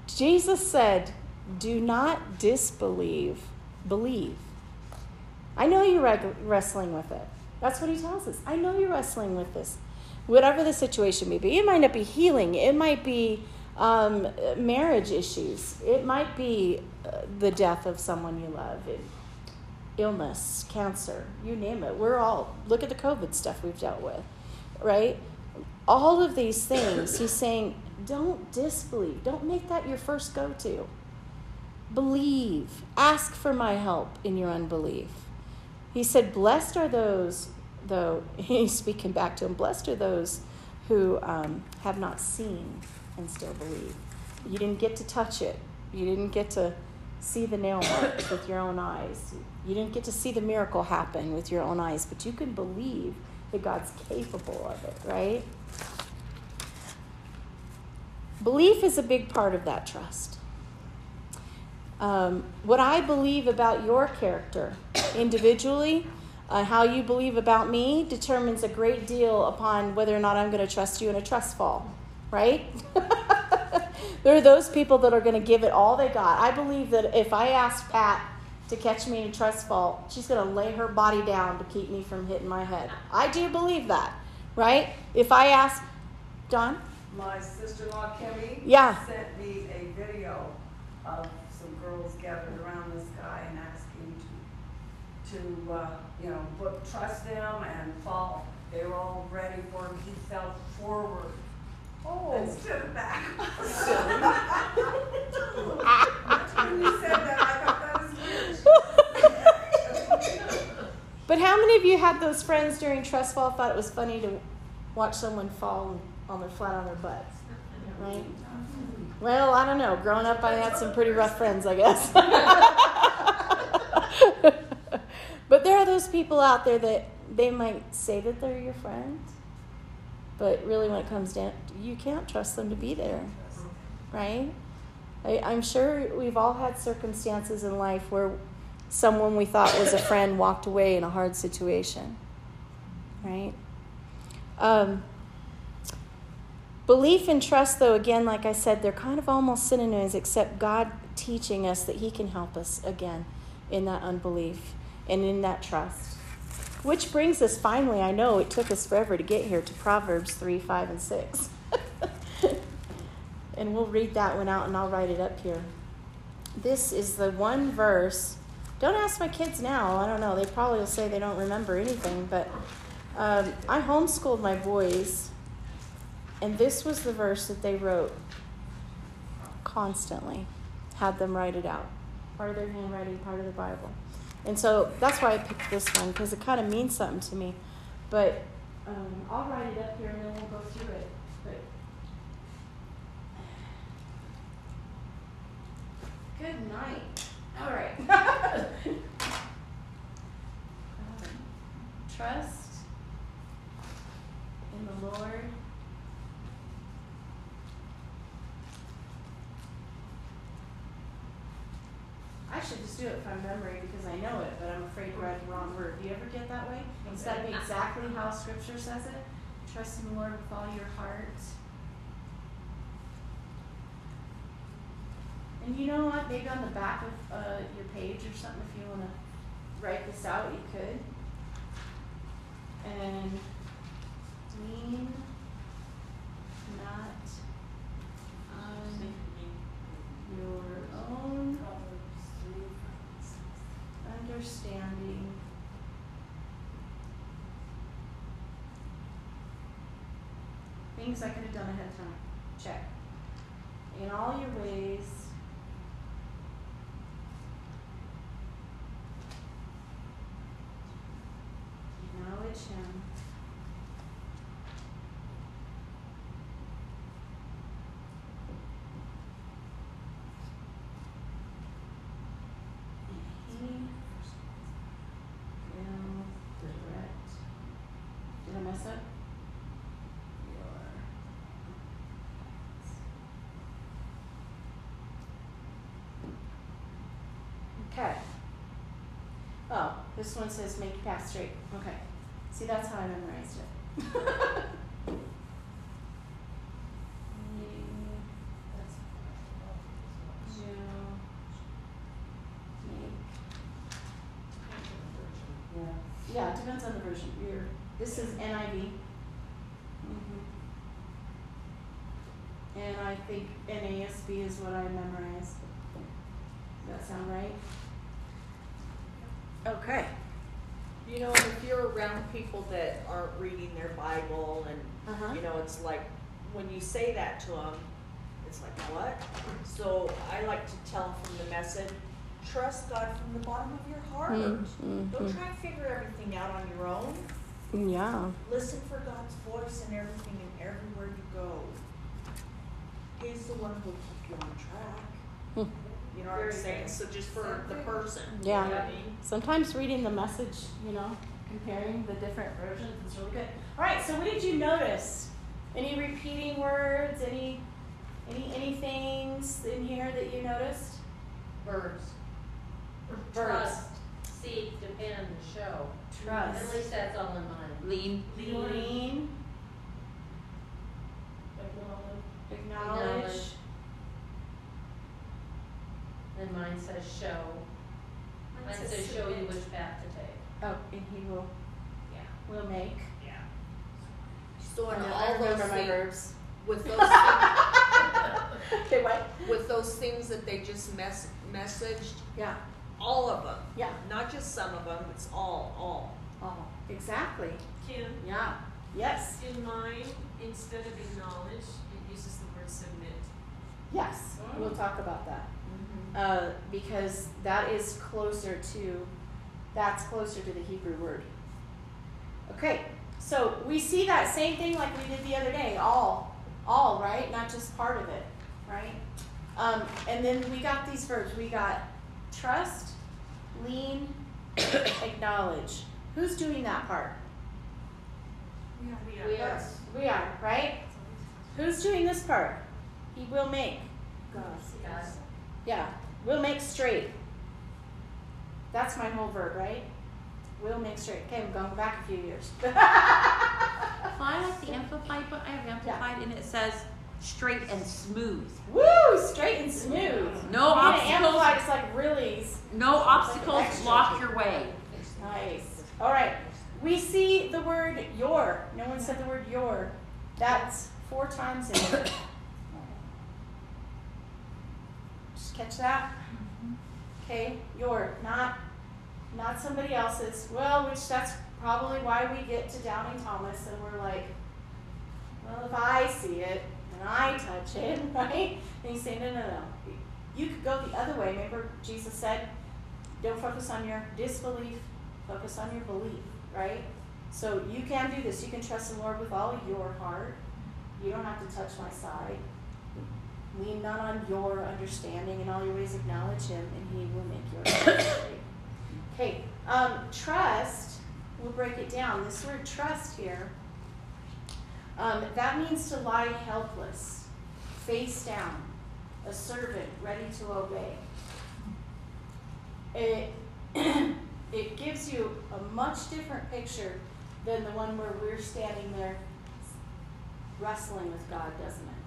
Jesus said, Do not disbelieve, believe. I know you're wrestling with it. That's what he tells us. I know you're wrestling with this. Whatever the situation may be, it might not be healing, it might be um, marriage issues, it might be uh, the death of someone you love, it, illness, cancer, you name it. We're all, look at the COVID stuff we've dealt with, right? All of these things, he's saying, don't disbelieve. Don't make that your first go to. Believe. Ask for my help in your unbelief. He said, Blessed are those, though, (laughs) he's speaking back to him, blessed are those who um, have not seen and still believe. You didn't get to touch it, you didn't get to see the nail marks with your own eyes, you didn't get to see the miracle happen with your own eyes, but you can believe that God's capable of it, right? Belief is a big part of that trust. Um, what I believe about your character individually, uh, how you believe about me, determines a great deal upon whether or not I'm going to trust you in a trust fall, right? (laughs) there are those people that are going to give it all they got. I believe that if I asked Pat to catch me in a trust fall, she's going to lay her body down to keep me from hitting my head. I do believe that, right? If I ask, Don? My sister-in-law Kimmy Yeah. sent me a video of some girls gathered around this guy and asking to, to, uh, you know, put, trust him and fall. They were all ready for him. He fell forward Oh. instead of back. (laughs) When you said that, I thought that was weird. But how many of you had those friends during trust fall thought it was funny to watch someone fall on their flat on their butts? Right? Well, I don't know. Growing up, I had some pretty rough friends, I guess. (laughs) but there are those people out there that they might say that they're your friend, but really, when it comes down, you can't trust them to be there, right? I, I'm sure we've all had circumstances in life where someone we thought was a friend walked away in a hard situation, right? Um, belief and trust, though, again, like I said, they're kind of almost synonyms, except God teaching us that He can help us again in that unbelief and in that trust. Which brings us finally, I know it took us forever to get here, to Proverbs 3, 5, and 6. (laughs) and we'll read that one out and I'll write it up here. This is the one verse. Don't ask my kids now. I don't know. They probably will say they don't remember anything. But um, I homeschooled my boys, and this was the verse that they wrote constantly. Had them write it out. Part of their handwriting, part of the Bible. And so that's why I picked this one because it kind of means something to me. But um, I'll write it up here and then we'll go through it. But good night. All right. (laughs) Um, trust in the Lord. I should just do it from memory know it, but I'm afraid to write the wrong word. Do you ever get that way? It's got to be exactly how Scripture says it. Trust in the Lord with all your heart. And you know what? Maybe on the back of uh, your page or something, if you want to write this out, you could. And lean not on your own understanding. Things I could have done ahead of time. Check. In all your ways. Acknowledge him. And he will direct. Did I mess up? Your Okay. Oh, this one says make path straight. Okay. See, that's how I memorized it. (laughs) Yeah, it depends on the version. Your this is NIV. hmm And I think NASB is what I memorized. Does that sound right? Okay. You know, if you're around people that aren't reading their Bible and, Uh-huh. you know, it's like, when you say that to them, it's like, what? So I like to tell them from the message, trust God from the bottom of your heart. Mm, Don't try and figure everything out on your own. Yeah. Listen for God's voice in everything and everywhere you go. He's the one who'll keep you on track. You know what I'm saying? So just for the person. you Yeah. know what I mean? Sometimes reading the message, you know, comparing the different versions is really good. All right, so what did you notice? Any repeating words? Any any any things in here that you noticed? Birds. Birds. Trust, seek, depend, show. Trust. At least that's all in mine. Lean. Lean. Acknowledge. Acknowledge. Then mine says show. Mine says show you which path to take. Oh, and he will Yeah. will make. Yeah. So and no, all I remember those my things, verbs. with (laughs) those things, Okay, what? with those things that they just mess, messaged, Yeah. all of them, Yeah. not just some of them, it's all, all. Oh, exactly. Kim, Yeah. Yes. in mine, instead of acknowledge, it uses the word submit. Yes. We'll mm. talk about that. Mm-hmm. Uh, because that is closer to, that's closer to the Hebrew word. Okay, so we see that same thing like we did the other day, all, all, right? Not just part of it, right? Um, and then we got these verbs. We got trust, lean, (coughs) acknowledge. Who's doing that part? We are. We are. We are, right? Who's doing this part? He will make. God. Yeah, will make straight. That's my whole verb, right? We'll make straight. Okay, I'm going back a few years. (laughs) Well, I like the amplified, but I have amplified, and it says straight and smooth. Woo! Straight and smooth. No Being obstacles. amplified is like really No obstacles extra. block your way. nice. All right. We see the word your. No one said the word your. That's four times in there. Just catch that. Okay, your, not not somebody else's. Well, which that's probably why we get to Doubting Thomas and we're like, well, if I see it and I touch it, (laughs) right? And he's saying, no, no, no. You could go the other way. Remember, Jesus said, don't focus on your disbelief, focus on your belief, right? So you can do this. You can trust the Lord with all your heart. You don't have to touch my side. Lean not on your understanding, and all your ways acknowledge him, and he will make your path. (coughs) Okay, um, trust, we'll break it down. This word trust here, um, that means to lie helpless, face down, a servant ready to obey. It, (coughs) it gives you a much different picture than the one where we're standing there wrestling with God, doesn't it?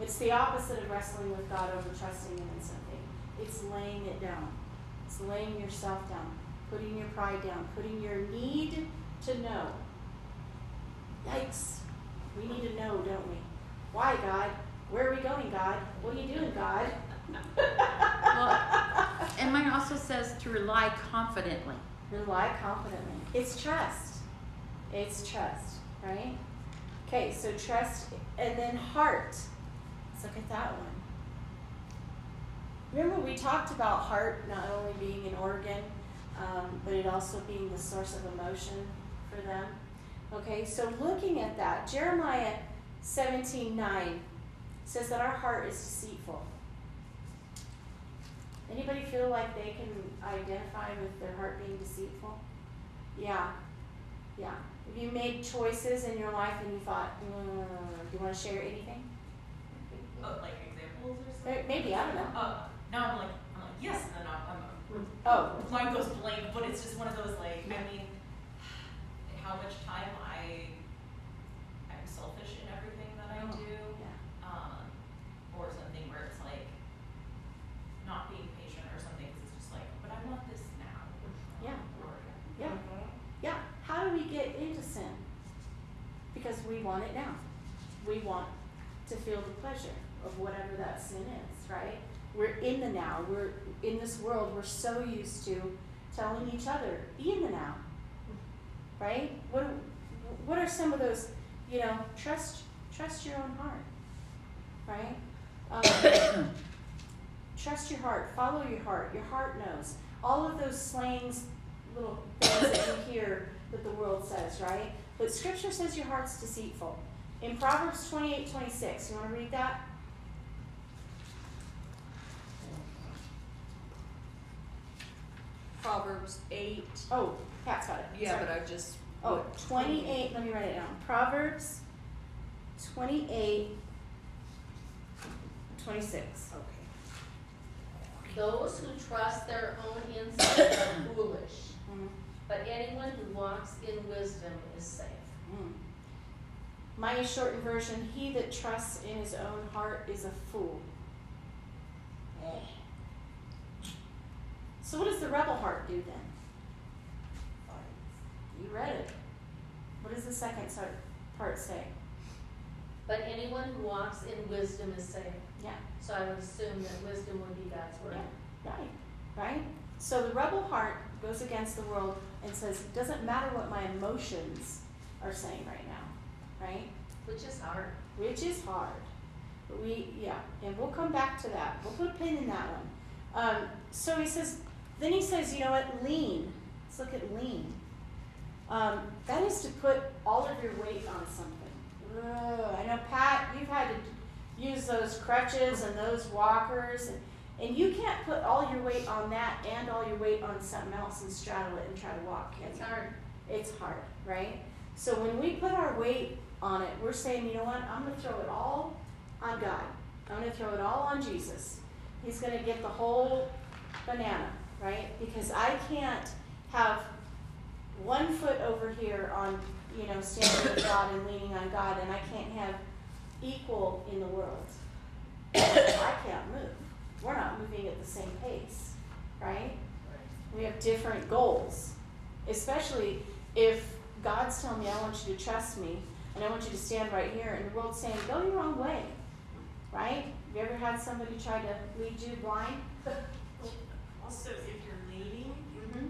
It's the opposite of wrestling with God over trusting Him in something. It's laying it down. It's laying yourself down, putting your pride down, putting your need to know. Yikes. We need to know, don't we? Why, God? Where are we going, God? What are you doing, God? Well, and mine also says to rely confidently. Rely confidently. It's trust. It's trust, right? Okay, so trust, and then heart. Look at that one. Remember, we talked about heart not only being an organ, um, but it also being the source of emotion for them. Okay, so looking at that, Jeremiah 17 9 says that our heart is deceitful. Anybody feel like they can identify with their heart being deceitful? Yeah, yeah. Have you made choices in your life and you thought, mm, do you want to share anything? Oh, like examples or something? Maybe, I don't know. Uh, now I'm like, I'm like, yes, and then I'm, I'm, Oh, mine goes blank, but it's just one of those like, I mean, how much time I, I'm selfish in everything that I Oh, do, yeah. um, or something where it's like, not being patient or something, 'cause it's just like, but I want this now. Yeah. Or, Yeah. Yeah. How do we get into sin? Because we want it now. We want to feel the pleasure whatever that sin is, right? We're in the now. We're in this world. We're so used to telling each other, be in the now. Right? What what are some of those, you know, trust trust your own heart. Right? Um, (coughs) trust your heart, follow your heart. Your heart knows. All of those slangs, little things that you hear that the world says, right? But scripture says your heart's deceitful. In Proverbs 28 26, you want to read that? Proverbs eight, Oh, Pat's got it. yeah, Sorry. but I just. Oh, what- 28, let me write it down. Proverbs 28 26. Okay. Those who trust their own insight are (coughs) foolish, Mm, but anyone who walks in wisdom is safe. mm. My shortened version He that trusts in his own heart is a fool. Eh. So what does the rebel heart do then? You read it. What does the second part say? But anyone who walks in wisdom is saved. Yeah. So I would assume that wisdom would be God's word. Yeah, right, right. So the rebel heart goes against the world and says, it doesn't matter what my emotions are saying right now, right? Which is hard. Which is hard. But we, yeah, and we'll come back to that. We'll put a pin in that one. Um, so he says, then he says, you know what, lean. Let's look at lean. Um, that is to put all of your weight on something. I know, Pat, you've had to use those crutches and those walkers, and, and you can't put all your weight on that and all your weight on something else and straddle it and try to walk. Can It's you? hard. It's hard, right? So when we put our weight on it, we're saying, you know what? I'm going to throw it all on God. I'm going to throw it all on Jesus. He's going to get the whole banana, right? Because I can't have one foot over here on, you know, standing with God and leaning on God, and I can't have equal in the world. I can't move. We're not moving at the same pace, right? We have different goals, especially if God's telling me, I want you to trust me, and I want you to stand right here, and the world's saying, go your own way, right? Have you ever had somebody try to lead you blind? (laughs) Also, if you're leaning, mm-hmm.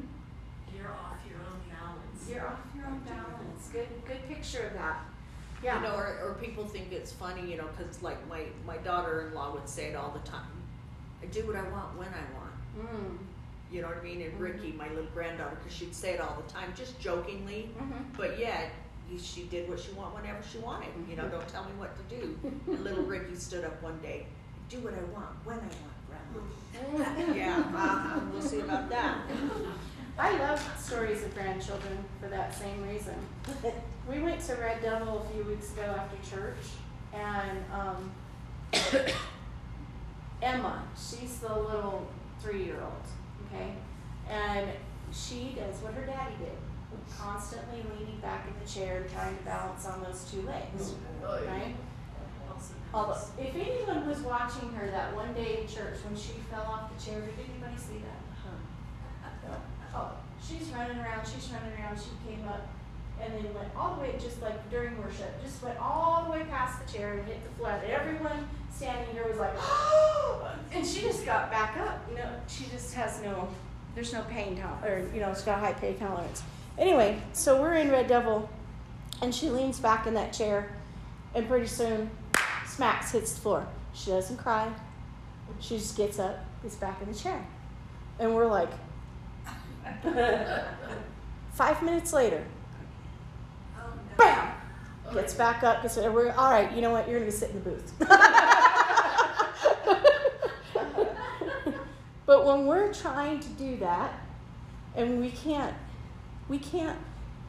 you're off your own balance. You're off your own balance. Good, good picture of that. Yeah. You know, or, or people think it's funny, you know, because like my, my daughter-in-law would say it all the time. I do what I want when I want. Mm. You know what I mean? And Ricky, my little granddaughter, because she'd say it all the time, just jokingly. Mm-hmm. But yet, she did what she want whenever she wanted. You know, don't tell me what to do. And little Ricky stood up one day, do what I want when I want, Grandma. Yeah, uh-huh. we'll see about that. I love stories of grandchildren for that same reason. We went to Red Devil a few weeks ago after church, and um, Emma, she's the little three-year-old, okay, and she does what her daddy did, constantly leaning back in the chair, trying to balance on those two legs, right? Although, if anyone was watching her that one day in church when she fell off the chair, did anybody see that? Oh, she's running around, she's running around, she came up and then went all the way, just like during worship, just went all the way past the chair and hit the floor. Everyone standing here was like, oh! (gasps) and she just got back up. You know, she just has no, there's no pain tolerance, or, you know, she's got high pain tolerance. Anyway, so we're in Red Devil and she leans back in that chair and pretty soon smacks, hits the floor. She doesn't cry. She just gets up, gets back in the chair. And we're like, (laughs) five minutes later, bam, oh, gets back up, gets, we're, all right, you know what, you're going to sit in the booth. (laughs) (laughs) but when we're trying to do that, and we can't, we can't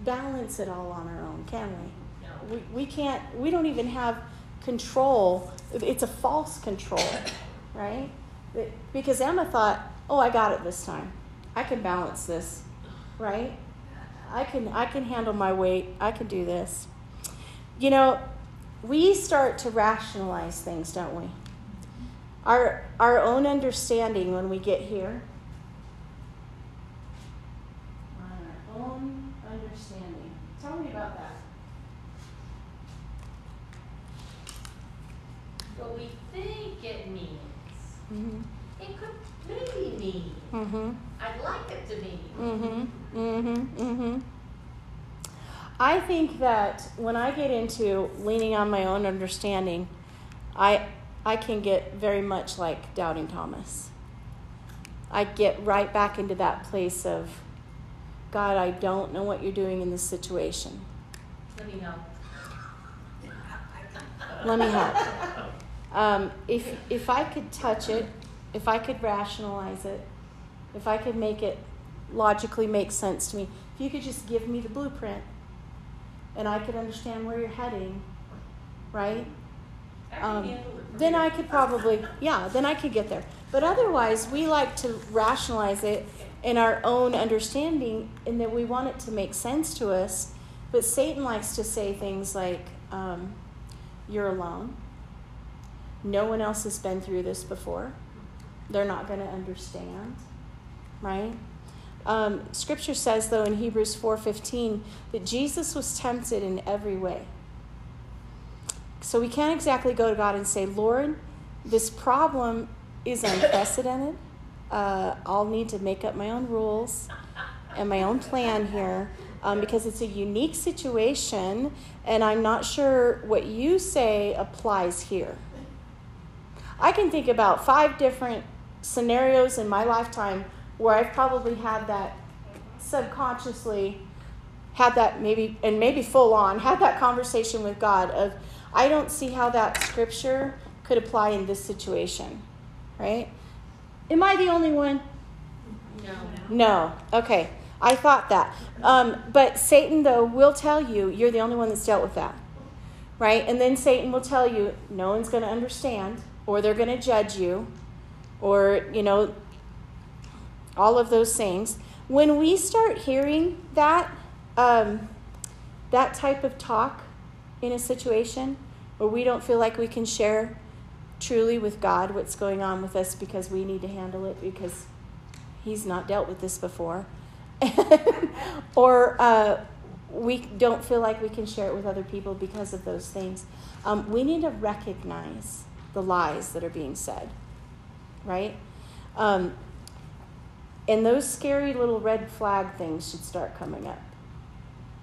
balance it all on our own, can we? We, we can't, we don't even have control. It's a false control, right? Because Emma thought, oh, I got it this time. I can balance this, right? I can, I can handle my weight. I can do this. You know, we start to rationalize things, don't we? Our, our own understanding when we get here. Our own understanding. Tell me about that. What we think it means, Mm-hmm. it could maybe mean. Mm-hmm. I'd like it to mean. Mm-hmm. Mm-hmm. Mm-hmm. I think that when I get into leaning on my own understanding, I I can get very much like doubting Thomas. I get right back into that place of God, I don't know what you're doing in this situation. Let me know. Let me help. (laughs) Um, if if I could touch it, if I could rationalize it, if I could make it logically make sense to me, if you could just give me the blueprint, and I could understand where you're heading, right? Um, then I could probably, yeah, then I could get there. But otherwise, we like to rationalize it in our own understanding, and that we want it to make sense to us. But Satan likes to say things like, um, "You're alone. No one else has been through this before. They're not going to understand." right? Um, scripture says, though, in Hebrews 4.15, that Jesus was tempted in every way. So we can't exactly go to God and say, Lord, this problem is unprecedented. Uh, I'll need to make up my own rules and my own plan here um, because it's a unique situation, and I'm not sure what you say applies here. I can think about five different scenarios in my lifetime where I've probably had that subconsciously had that maybe and maybe full on had that conversation with God of I don't see how that scripture could apply in this situation. Right? Am I the only one? No. No. Okay. I thought that. Um, but Satan, though, will tell you you're the only one that's dealt with that. Right? And then Satan will tell you no one's going to understand, or they're going to judge you, or, you know, all of those things. When we start hearing that, um, that type of talk in a situation where we don't feel like we can share truly with God what's going on with us because we need to handle it because He's not dealt with this before, (laughs) or uh, we don't feel like we can share it with other people because of those things, um, we need to recognize the lies that are being said, right? Um, and those scary little red flag things should start coming up.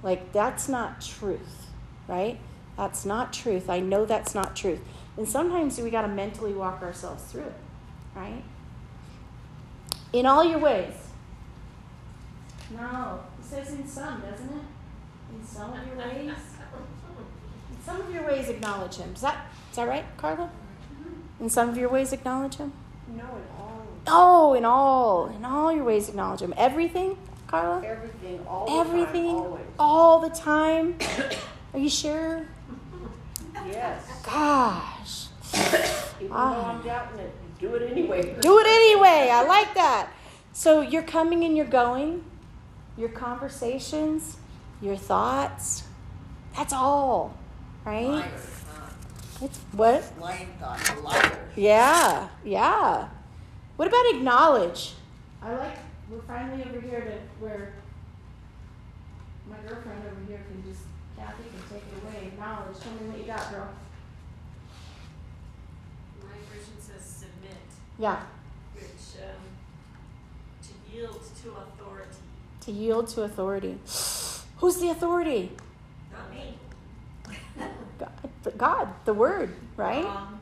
Like, that's not truth, right? That's not truth. I know that's not truth. And sometimes we got to mentally walk ourselves through it, right? In all your ways. No, it says in some, doesn't it? In some of your ways. (laughs) In some of your ways, acknowledge Him. Is that is that right, Carla? In some of your ways, acknowledge Him. No, in all. Oh, in all, in all your ways, acknowledge Him. Everything, Carla. Everything, all the Everything, time, always. all the time. (coughs) Are you sure? Yes. Gosh. Even though Ah. I'm doubting it, do it anyway. (laughs) Do it anyway. I like that. So you're coming and you're going, your conversations, your thoughts. That's all, right? It's what? Lying thoughts, liars. Yeah, yeah. What about acknowledge? I like. We're finally over here to where my girlfriend over here can just Kathy can take it away. Acknowledge. Tell me what you got, girl. My version says submit, Yeah. which, um, to yield to authority. To yield to authority. Who's the authority? Not me. God, but God, the Word, right? Um,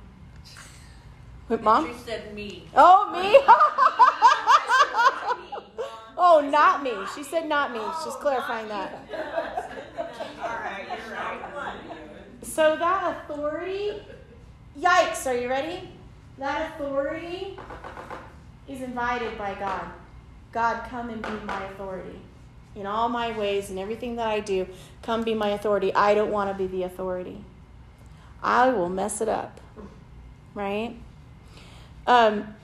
What, Mom? She said me. Oh, me? (laughs) oh, not me. She said not me. She's clarifying that. All right, you're right. So that authority, yikes, are you ready? That authority is invited by God. God, come and be my authority. In all my ways and everything that I do, come be my authority. I don't want to be the authority. I will mess it up. Right? Um,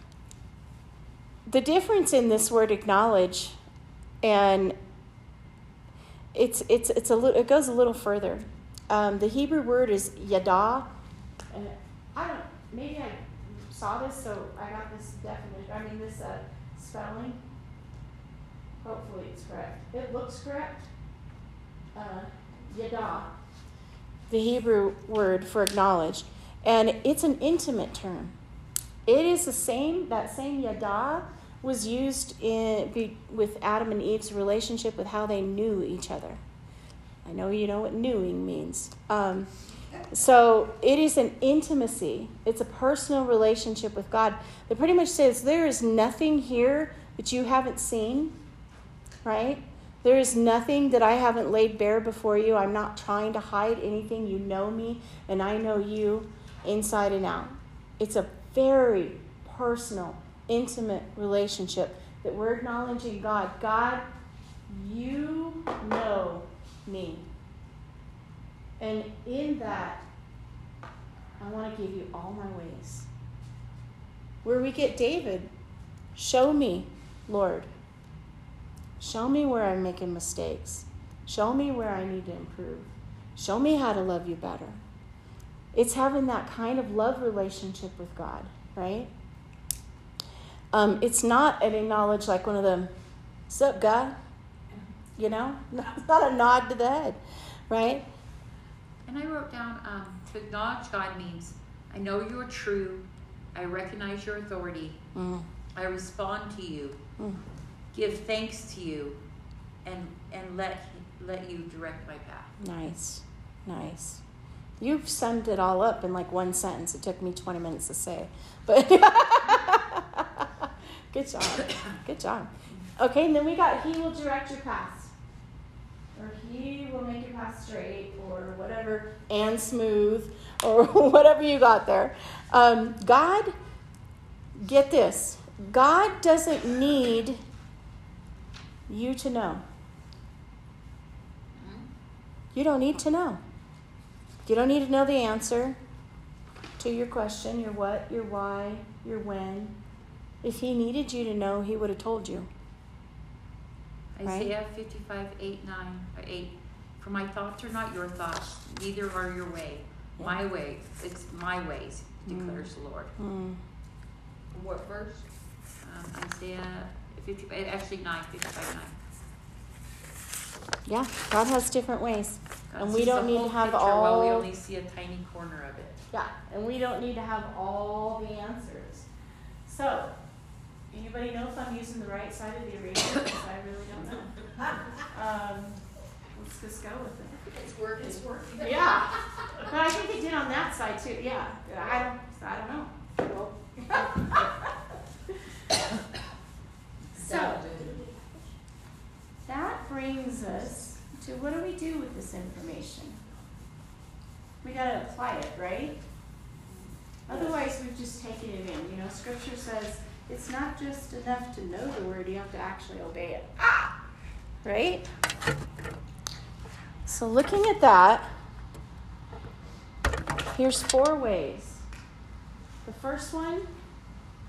the difference in this word acknowledge and it's it's it's a little it goes a little further. Um, the Hebrew word is yada. And I don't maybe I saw this, so I got this definition. I mean this uh, spelling. Hopefully it's correct. It looks correct. Uh, yada. The Hebrew word for acknowledge, and it's an intimate term. It is the same. That same yada was used in be, with Adam and Eve's relationship with how they knew each other. I know you know what knewing means. Um, so it is an intimacy. It's a personal relationship with God that pretty much says there is nothing here that you haven't seen, right? There is nothing that I haven't laid bare before you. I'm not trying to hide anything. You know me, and I know you inside and out. It's a very personal, intimate relationship that we're acknowledging God. God, you know me. And in that, I want to give you all my ways. Where we get David, show me, Lord. Show me where I'm making mistakes. Show me where I need to improve. Show me how to love you better. It's having that kind of love relationship with God, right? Um, it's not an acknowledge like one of them, sup, God? You know? (laughs) It's not a nod to the head, right? And I wrote down um, to acknowledge God means I know you are true, I recognize your authority, Mm, I respond to you, mm. Give thanks to you, and and let let you direct my path. Nice, nice. You've summed it all up in like one sentence. It took me 20 minutes to say, but (laughs) good job. Good job. Okay, and then we got He will direct your path, or He will make your path straight, or whatever, and smooth, or (laughs) whatever you got there. Um, God, get this God doesn't need you to know. You don't need to know. You don't need to know the answer to your question, your what, your why, your when. If he needed you to know, he would have told you. Right. Isaiah 55, 8, 9, 8. For my thoughts are not your thoughts, neither are your way. My way, it's my ways, declares the Lord. Mm. What verse? Um, Isaiah 55, actually 9, 55, 9. Yeah, God has different ways. God And we sees don't the need whole to have picture while we all- only see a tiny corner of it. Yeah, and we don't need to have all the answers. So, anybody know if I'm using the right side of the eraser? Because I really don't know. Um, let's just go with it. It's working. It's working. Yeah, but I think it did on that side too. Yeah, I don't. I don't know. (laughs) (laughs) so that brings us to what do we do with this information? We got to apply it, right? Otherwise, we've just taken it in. You know, Scripture says it's not just enough to know the word; you have to actually obey it. Ah, right? So, looking at that, here's four ways. The first one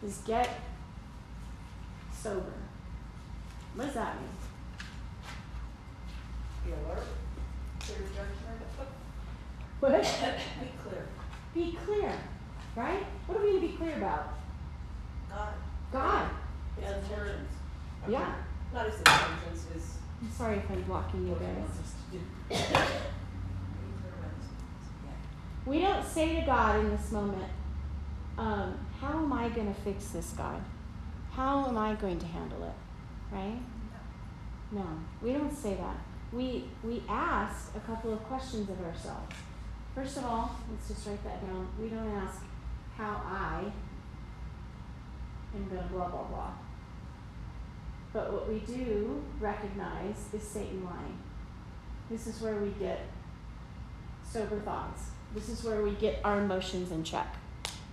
is get sober. What does that mean? Be alert, clear judgment, What? (laughs) be clear. Be clear, right? What do we need to be clear about? God. God. His intentions. Yeah. Not his intentions, his. I'm sorry if I'm blocking you guys. (coughs) We don't say to God in this moment, um, how am I going to fix this, God? How am I going to handle it? Right? No, we don't say that. We, we ask a couple of questions of ourselves. First of all, let's just write that down. We don't ask how I am going to blah, blah, blah. But what we do recognize is Satan lying. This is where we get sober thoughts. This is where we get our emotions in check,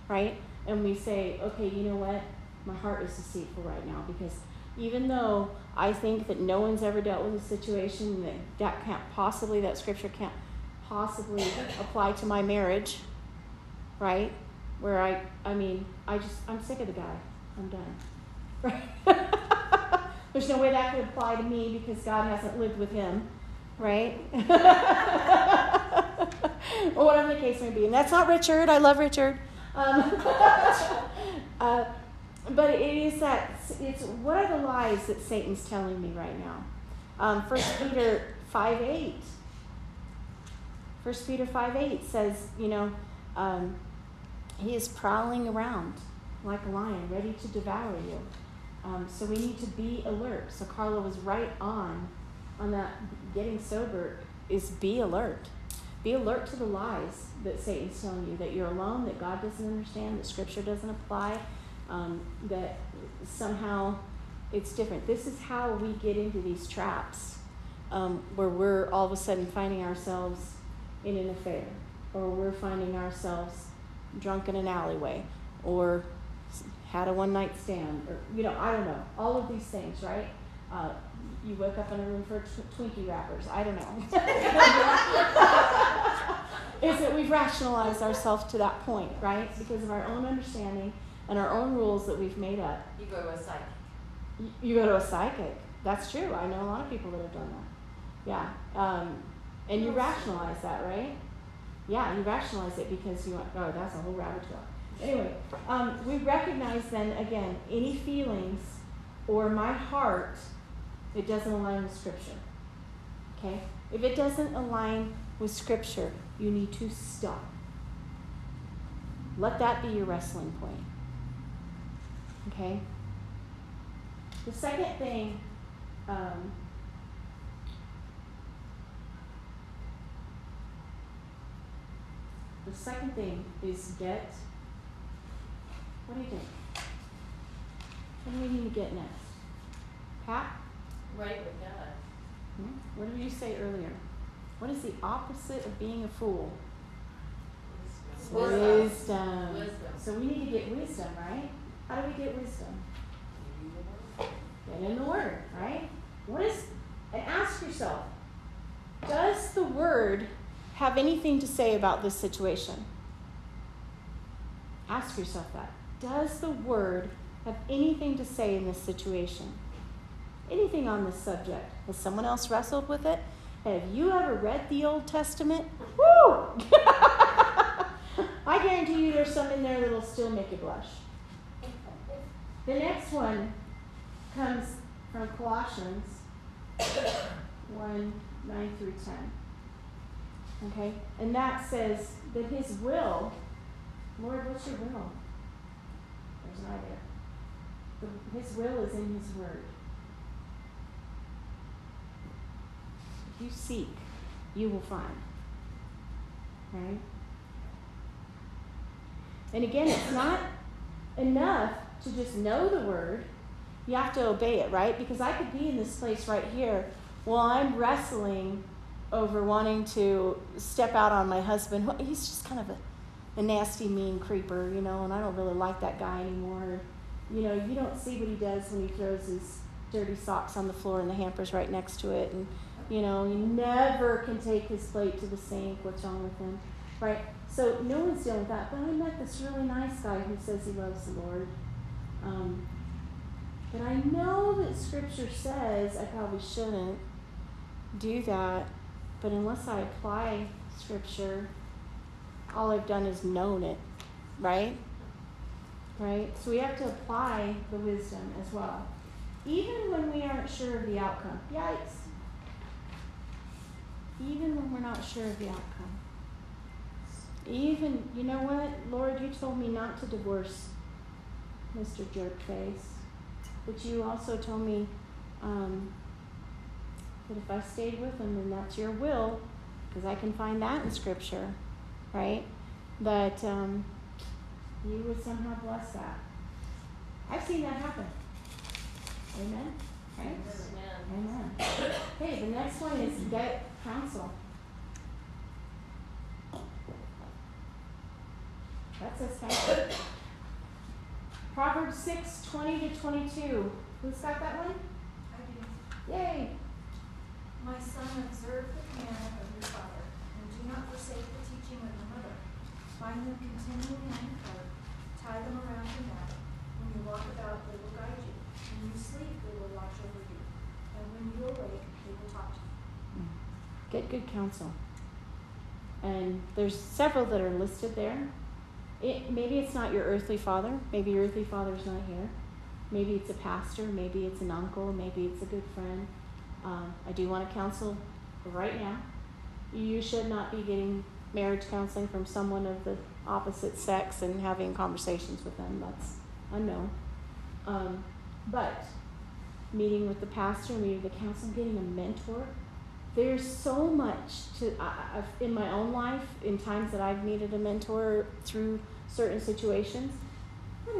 right? And we say, okay, you know what? My heart is deceitful right now because even though I think that no one's ever dealt with a situation that that can't possibly, that scripture can't possibly apply to my marriage, right? Where I, I mean, I just, I'm sick of the guy. I'm done. Right? (laughs) There's no way that could apply to me because God hasn't lived with him, right? (laughs) or whatever the case may be. And that's not Richard. I love Richard. Um, (laughs) uh, but it is that it's what are the lies that Satan's telling me right now? Um, 1 Peter 5 8. 1 Peter 5 8 says, you know, um, he is prowling around like a lion, ready to devour you. Um, so we need to be alert. So Carla was right on on that getting sober is be alert. Be alert to the lies that Satan's telling you that you're alone, that God doesn't understand, that Scripture doesn't apply, um, that somehow it's different. This is how we get into these traps um, where we're all of a sudden finding ourselves in an affair, or we're finding ourselves drunk in an alleyway, or had a one night stand, or you know, I don't know, all of these things, right? Uh, you woke up in a room for tw- Twinkie wrappers. I don't know. (laughs) Is that we've rationalized ourselves to that point, right? Because of our own understanding and our own rules that we've made up. You go to a psychic. You go to a psychic. That's true. I know a lot of people that have done that. Yeah. Um, and you rationalize that, right? Yeah, you rationalize it because you want, oh, that's a whole rabbit trail. Anyway, um, we recognize then again any feelings or my heart, it doesn't align with Scripture. Okay? If it doesn't align with Scripture, you need to stop. Let that be your wrestling point. Okay? The second thing, um, the second thing is get. What do you think? What do we need to get next? Pat? Right with God. Hmm? What did you say earlier? What is the opposite of being a fool? Wisdom. Wisdom. Wisdom. So we need to get wisdom, right? How do we get wisdom? Get in the Word, right? What is, and ask yourself, does the Word have anything to say about this situation? Ask yourself that. Does the Word have anything to say in this situation? Anything on this subject? Has someone else wrestled with it? Have you ever read the Old Testament? Woo! (laughs) I guarantee you there's some in there that'll still make you blush. The next one comes from Colossians 1 9 through 10. Okay? And that says that His will, Lord, what's your will? There's an idea. His will is in His Word. If you seek, you will find. Right? And again, it's not enough to just know the word. You have to obey it, right? Because I could be in this place right here while I'm wrestling over wanting to step out on my husband. He's just kind of a, a nasty, mean creeper, you know, and I don't really like that guy anymore. You know, you don't see what he does when he throws his dirty socks on the floor and the hamper's right next to it. And, you know, he never can take his plate to the sink. What's wrong with him? Right? So no one's dealing with that. But I met this really nice guy who says he loves the Lord. Um, but I know that Scripture says I probably shouldn't do that. But unless I apply Scripture, all I've done is known it. Right? Right? So we have to apply the wisdom as well. Even when we aren't sure of the outcome. Yikes. Even when we're not sure of the outcome. Even, you know what, Lord, you told me not to divorce Mr. Jerkface, but you also told me um, that if I stayed with him, then that's your will, because I can find that in Scripture, right? That um, you would somehow bless that. I've seen that happen. Amen? Right? Amen. Amen. Okay, the next one is get counsel. That says counsel. Proverbs 6, 20 to 22. Who's got that one? I do. Yay. My son, observe the commandment of your father, and do not forsake the teaching of your mother. Bind them continually on your heart, tie them around your neck. When you walk about, they will guide you. When you sleep, they will watch over you. And when you awake, they will talk to you. Get good counsel. And there's several that are listed there. It, maybe it's not your earthly father. Maybe your earthly father's not here. Maybe it's a pastor. Maybe it's an uncle. Maybe it's a good friend. Um, I do want to counsel right now. You should not be getting marriage counseling from someone of the opposite sex and having conversations with them. That's unknown. Um, but meeting with the pastor, meeting with the counselor, getting a mentor. There's so much to I, I've, in my own life, in times that I've needed a mentor through certain situations.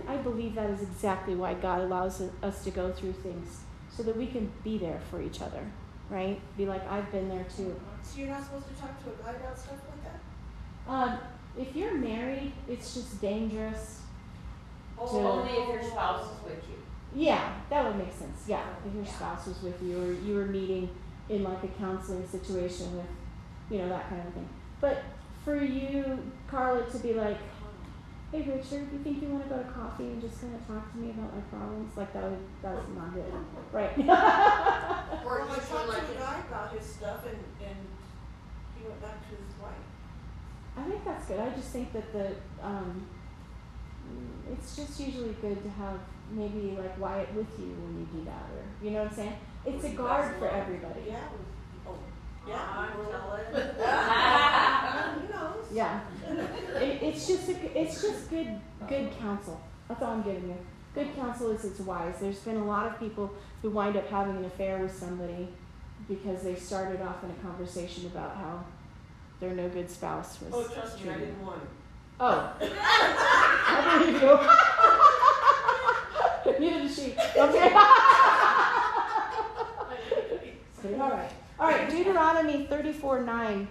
I believe that is exactly why God allows us to go through things so that we can be there for each other, right? Be like, I've been there too. So you're not supposed to talk to a guy about stuff like that? Um, if you're married, it's just dangerous. to- Only if your spouse is with you. Yeah, that would make sense. Yeah, if your spouse was with you or you were meeting in like a counseling situation with, you know, that kind of thing. But for you, Carla, to be like, hey, Richard, you think you want to go to coffee and just kind of talk to me about my problems? Like that would, that was not good, right? (laughs) Or I talked to a guy about his stuff and, and he went back to his wife. I think that's good. I just think that the um, it's just usually good to have maybe like Wyatt with you when you do that, or you know what I'm saying. It's a guard for everybody. Yeah. Oh, yeah. Oh, I'm we were- telling. Who knows? Yeah. It, it's just a, it's just good good counsel. That's all I'm giving you. Good counsel is it's wise. There's been a lot of people who wind up having an affair with somebody because they started off in a conversation about how their no good spouse was. Oh, trust me, I treating didn't want it. Oh. (laughs) I believe you. (laughs) Neither did she. Okay. (laughs) All right. All right. Deuteronomy 34 9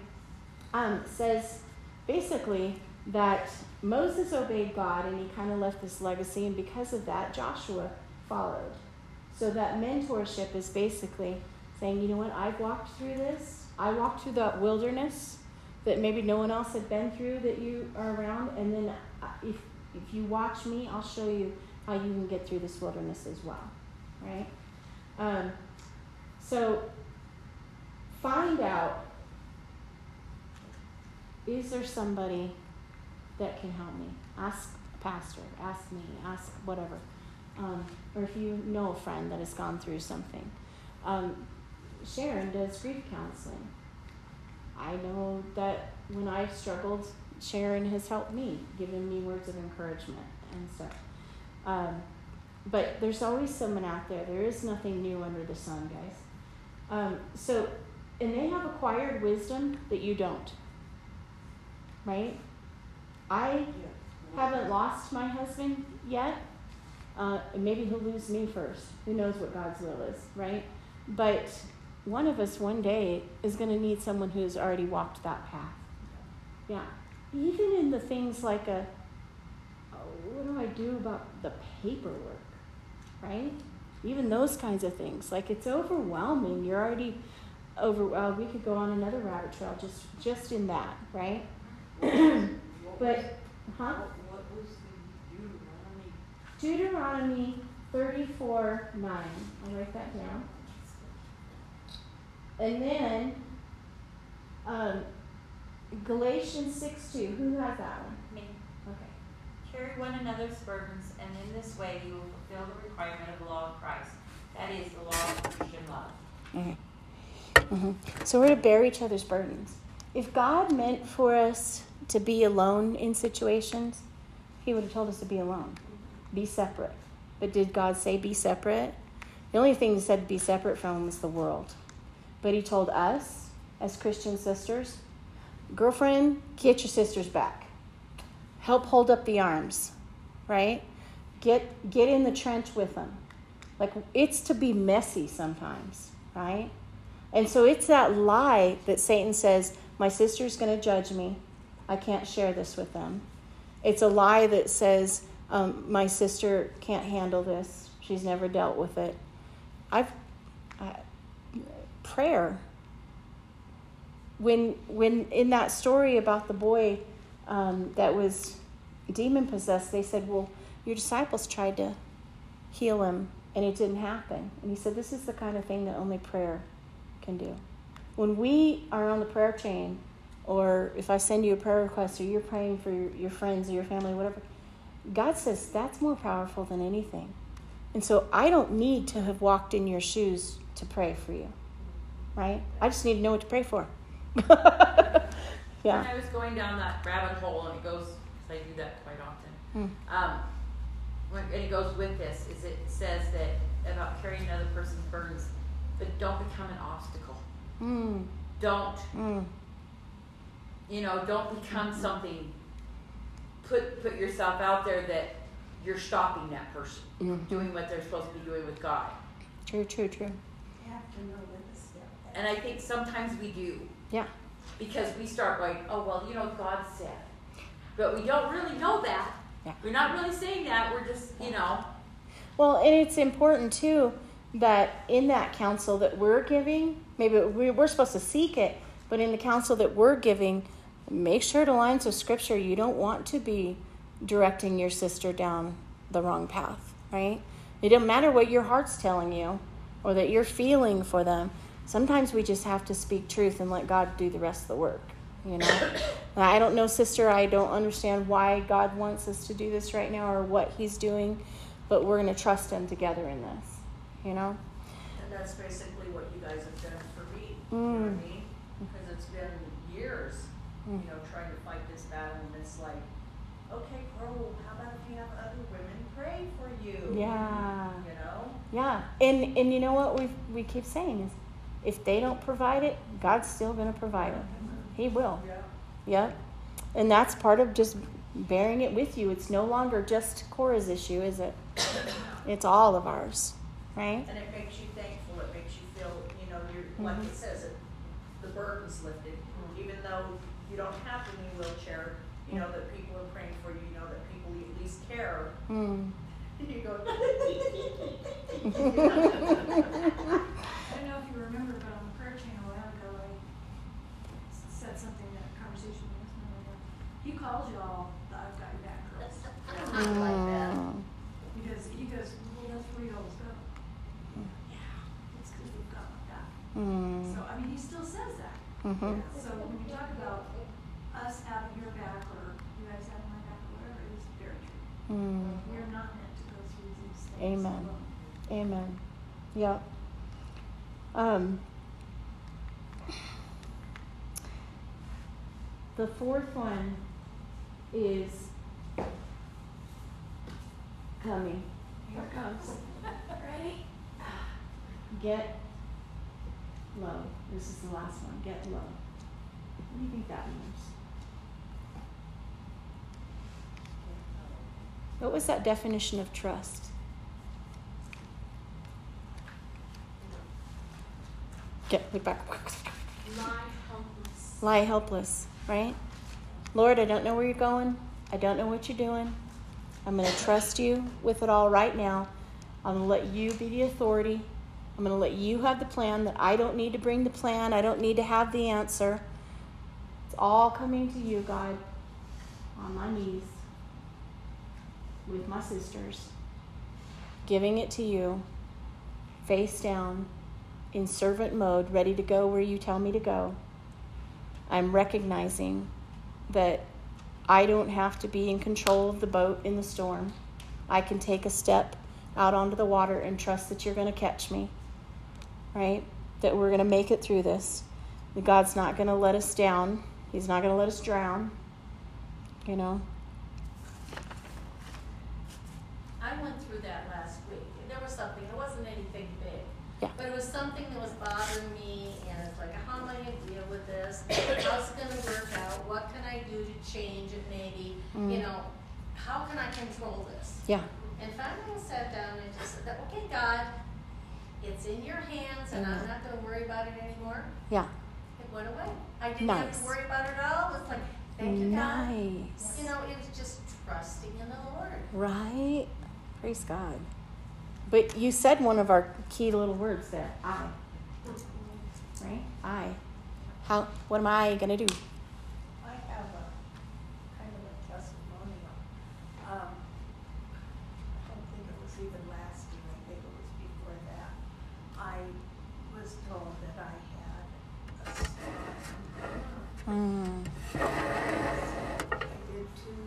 um, says basically that Moses obeyed God and he kind of left this legacy, and because of that, Joshua followed. So that mentorship is basically saying, you know what, I've walked through this. I walked through the wilderness that maybe no one else had been through that you are around, and then uh, if if you watch me, I'll show you how you can get through this wilderness as well, right? Um, so find out is there somebody that can help me? Ask a pastor, ask me, ask whatever. Um, or if you know a friend that has gone through something. Um, Sharon does grief counseling. I know that when I've struggled, Sharon has helped me, given me words of encouragement and stuff. Um, but there's always someone out there. There is nothing new under the sun, guys. Um, so, and they have acquired wisdom that you don't. Right? I haven't lost my husband yet. Uh, maybe he'll lose me first. Who knows what God's will is, right? But one of us one day is going to need someone who's already walked that path. Yeah. Even in the things like a, oh, what do I do about the paperwork, right? Even those kinds of things. Like it's overwhelming. You're already over. Uh, we could go on another rabbit trail just just in that, right? but, huh? What was the Deuteronomy? Deuteronomy 34 9. I'll write that down. And then um, Galatians 6 2. Who has that one? Me. Okay. Carry one another's burdens, and in this way you will fulfill the requirement of the law of Christ. That is the law of Christian love. Hmm So we're to bear each other's burdens. If God meant for us to be alone in situations, He would have told us to be alone, be separate. But did God say be separate? The only thing He said be separate from was the world. But He told us, as Christian sisters, girlfriend, get your sisters back. Help hold up the arms, right? Get get in the trench with them. Like it's to be messy sometimes, right? And so it's that lie that Satan says, My sister's going to judge me. I can't share this with them. It's a lie that says, um, My sister can't handle this. She's never dealt with it. I've. I, prayer. When, when in that story about the boy um, that was demon possessed, they said, Well, your disciples tried to heal him and it didn't happen. And he said, This is the kind of thing that only prayer can do. When we are on the prayer chain, or if I send you a prayer request, or you're praying for your, your friends or your family, whatever, God says that's more powerful than anything. And so I don't need to have walked in your shoes to pray for you, right? I just need to know what to pray for. (laughs) When yeah. I was going down that rabbit hole, and it goes, because I do that quite often. Hmm. Um, when, and it goes with this, is it says that about carrying another person's burdens, but don't become an obstacle. Mm, Don't, mm, you know, don't become something. Put put yourself out there that you're stopping that person mm. doing what they're supposed to be doing with God. True, true, true. You have to know when to step back. And I think sometimes we do. Yeah. Because we start going, oh, well, you know, God said. But we don't really know that. Yeah. We're not really saying that. We're just, you know. Well, and it's important too that in that counsel that we're giving, maybe we- we're supposed to seek it, but in the counsel that we're giving, make sure it aligns with Scripture. You don't want to be directing your sister down the wrong path, right? It doesn't matter what your heart's telling you or that you're feeling for them. Sometimes we just have to speak truth and let God do the rest of the work. You know, (coughs) I don't know, sister. I don't understand why God wants us to do this right now or what He's doing, but we're going to trust Him together in this. You know. And that's basically what you guys have done for me. You know what Mm. I mean? Because it's been years, you Mm. know, trying to fight this battle, and it's like, okay, Crow, how about if you have other women pray for you? Yeah. You know? Yeah, and and you know what we we keep saying is, if they don't provide it, God's still going to provide it. He will. Yeah. Yeah, and that's part of just bearing it with you. It's no longer just Cora's issue, is it? (coughs) It's all of ours, right? And it makes you thankful, it makes you feel, you know, you're, like Mhm. it says, it, the burden's lifted. Even though you don't have to be in a wheelchair, you know that people are praying for you, you know that people at least care. Mm. (laughs) You go, (laughs) I don't know if you remember, but on the prayer chain a while ago, I said something in a conversation with this He calls y'all the I've got your back girls. I like that. Mm. Because he goes, well, that's where you always go. Yeah, it's because we've got my back. Mm. So, I mean, he still says that. Mhm. So when you talk about us having your back or you guys having my back or whatever, it is very true. Mm. We are not meant to go through these things Amen. alone. Amen. Yeah. Um, the fourth one is coming. Here it comes. (laughs) Ready? Get low. This is the last one. Get low. What do you think that means? What was that definition of trust? Get look back. Lie helpless. Lie helpless, right? Lord, I don't know where you're going. I don't know what you're doing. I'm going to trust you with it all right now. I'm going to let you be the authority. I'm going to let you have the plan that I don't need to bring the plan. I don't need to have the answer. It's all coming to you, God, on my knees with my sisters, giving it to you, face down, in servant mode, ready to go where you tell me to go. I'm recognizing that I don't have to be in control of the boat in the storm. I can take a step out onto the water and trust that you're going to catch me, right? That we're going to make it through this. That God's not going to let us down, He's not going to let us drown, you know? I went through that last week, there was something, it wasn't anything big. Yeah. But it was something that was bothering me, and it's like, how am I gonna deal with this? How's it gonna work out? What can I do to change it maybe? Mm. You know, how can I control this? Yeah. And finally I sat down and just said, okay, God, it's in your hands, and I'm not gonna worry about it anymore. Yeah. It went away. I didn't have to worry about it at all. It's like, thank you, God. Nice. You know, it was just trusting in the Lord. Right? Praise God. But you said one of our key little words there I. Right? I. How, what am I going to do? I have a kind of a testimonial. Um, I don't think it was even last year, I think it was before that. I was told that I had a scar. Mm. I did two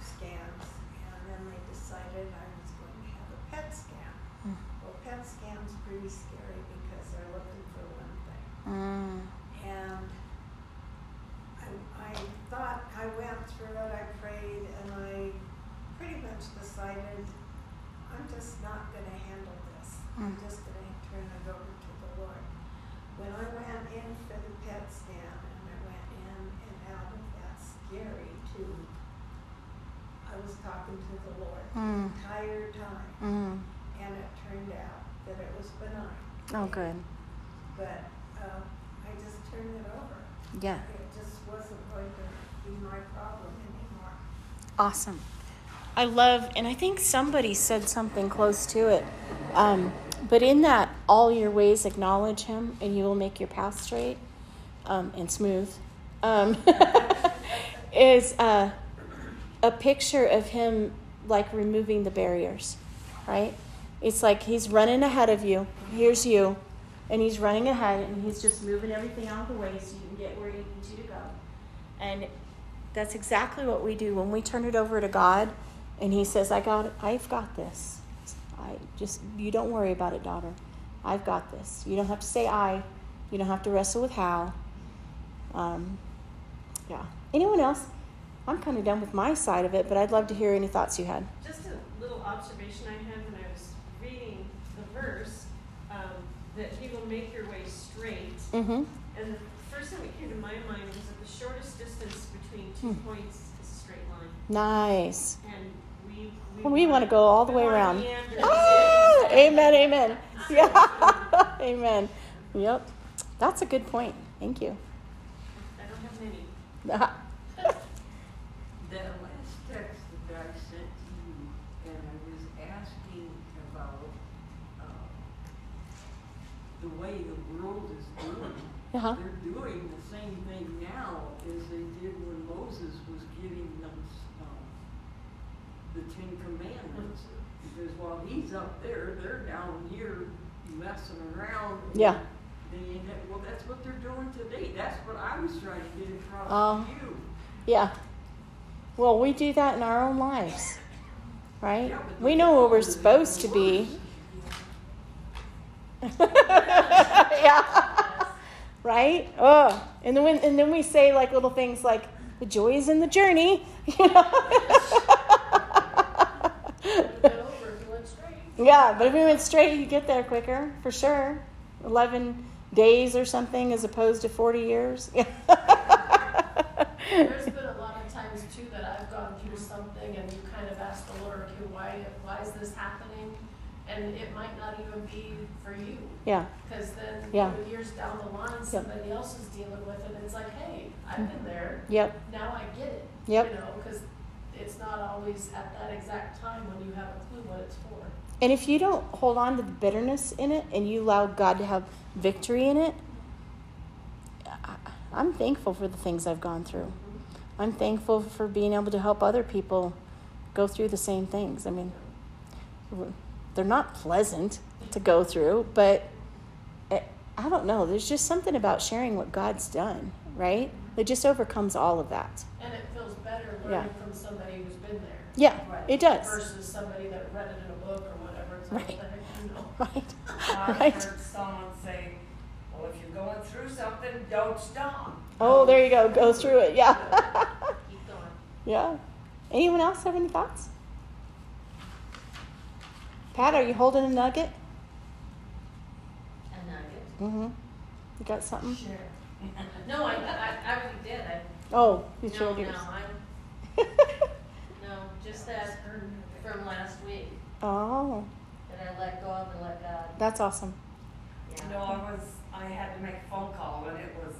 scans and then they decided I was going to have a PET scan. Mm. Well, PET scan's pretty scary because they're looking for one thing. Mm. And I, I thought, I went through it, I prayed, and I pretty much decided, I'm just not gonna handle this. I'm Mm. just gonna turn it over to the Lord. When I went in for the PET scan, and I went in and out of that scary tube, I was talking to the Lord the Mm. entire time, Mm. and it turned out that it was benign. Oh, good. But, uh, I just turned it over. Yeah. It just wasn't going to be my problem anymore. Awesome. I love, and I think somebody said something close to it. Um, but in that, all your ways acknowledge Him, and you will make your path straight um, and smooth. Um, (laughs) is uh, a picture of Him like removing the barriers, right? It's like He's running ahead of you. Here's you. and he's running ahead and he's just moving everything out of the way so you can get where you need you to go. And that's exactly what we do when we turn it over to God and he says, I got it, I've got this. I just you don't worry about it, daughter. I've got this. You don't have to say I. You don't have to wrestle with how. Um, yeah. Anyone else? I'm kind of done with my side of it, but I'd love to hear any thoughts you had. Just observation I had when I was reading the verse, um, that he will make your way straight. Mm-hmm. And the first thing that came to my mind was that the shortest distance between two Hmm. points is a straight line. Nice. And we, we, Well, we want to go all the way around. Ah, amen, amen. Yeah, (laughs) amen. Yep. That's a good point. Thank you. I don't have many. (laughs) (laughs) That last text that I sent to you, and I was asking about, uh, the way the world is doing. Uh-huh. They're doing the same thing now as they did when Moses was giving them, um, the Ten Commandments. Because while he's up there, they're down here messing around. Yeah. They end up, well, that's what they're doing today. That's what I was trying to get across Oh. to you. Yeah. Well, we do that in our own lives, right? Yeah, We know where we're supposed to be. worse. (laughs) yeah. right? Oh, and then and then we say like little things like the joy is in the journey, (laughs) you know. yeah, but if we went straight, you get there quicker for sure. Eleven days or something, as opposed to forty years. (laughs) There's been a lot of times too that I've gone through something and you kind of ask the Lord, okay, why, why is this happening? And it might not even be for you, yeah. because then, you know, years down the line, somebody else is dealing with it, and it's like, hey, I've been there, Yep. now I get it. Yep. You know, because it's not always at that exact time when you have a clue what it's for. And if you don't hold on to the bitterness in it and you allow God to have victory in it, I- I'm thankful for the things I've gone through. Mm-hmm. I'm thankful for being able to help other people go through the same things. I mean, they're not pleasant to go through, but it, I don't know. There's just something about sharing what God's done, right? It just overcomes all of that. And it feels better Yeah. learning from somebody who's been there. Yeah, it does. Versus somebody that read it in a book or whatever. It's like, Right. what the heck do you know? (laughs) Right. (laughs) (laughs) I Right. heard someone say, well, if you're going through something, don't stop. Oh, there you go. Go through it. Yeah. Keep going. yeah. Anyone else have any thoughts? Pat, are you holding a nugget? A nugget. Mm-hmm. You got something? Sure. (laughs) No, I, I, I already did. I, Oh, you no, showed no, yours. I'm, (laughs) no, just that from last week oh, that I let go of and let God. that's awesome. Yeah. No, I was, I had to make a phone call and it was,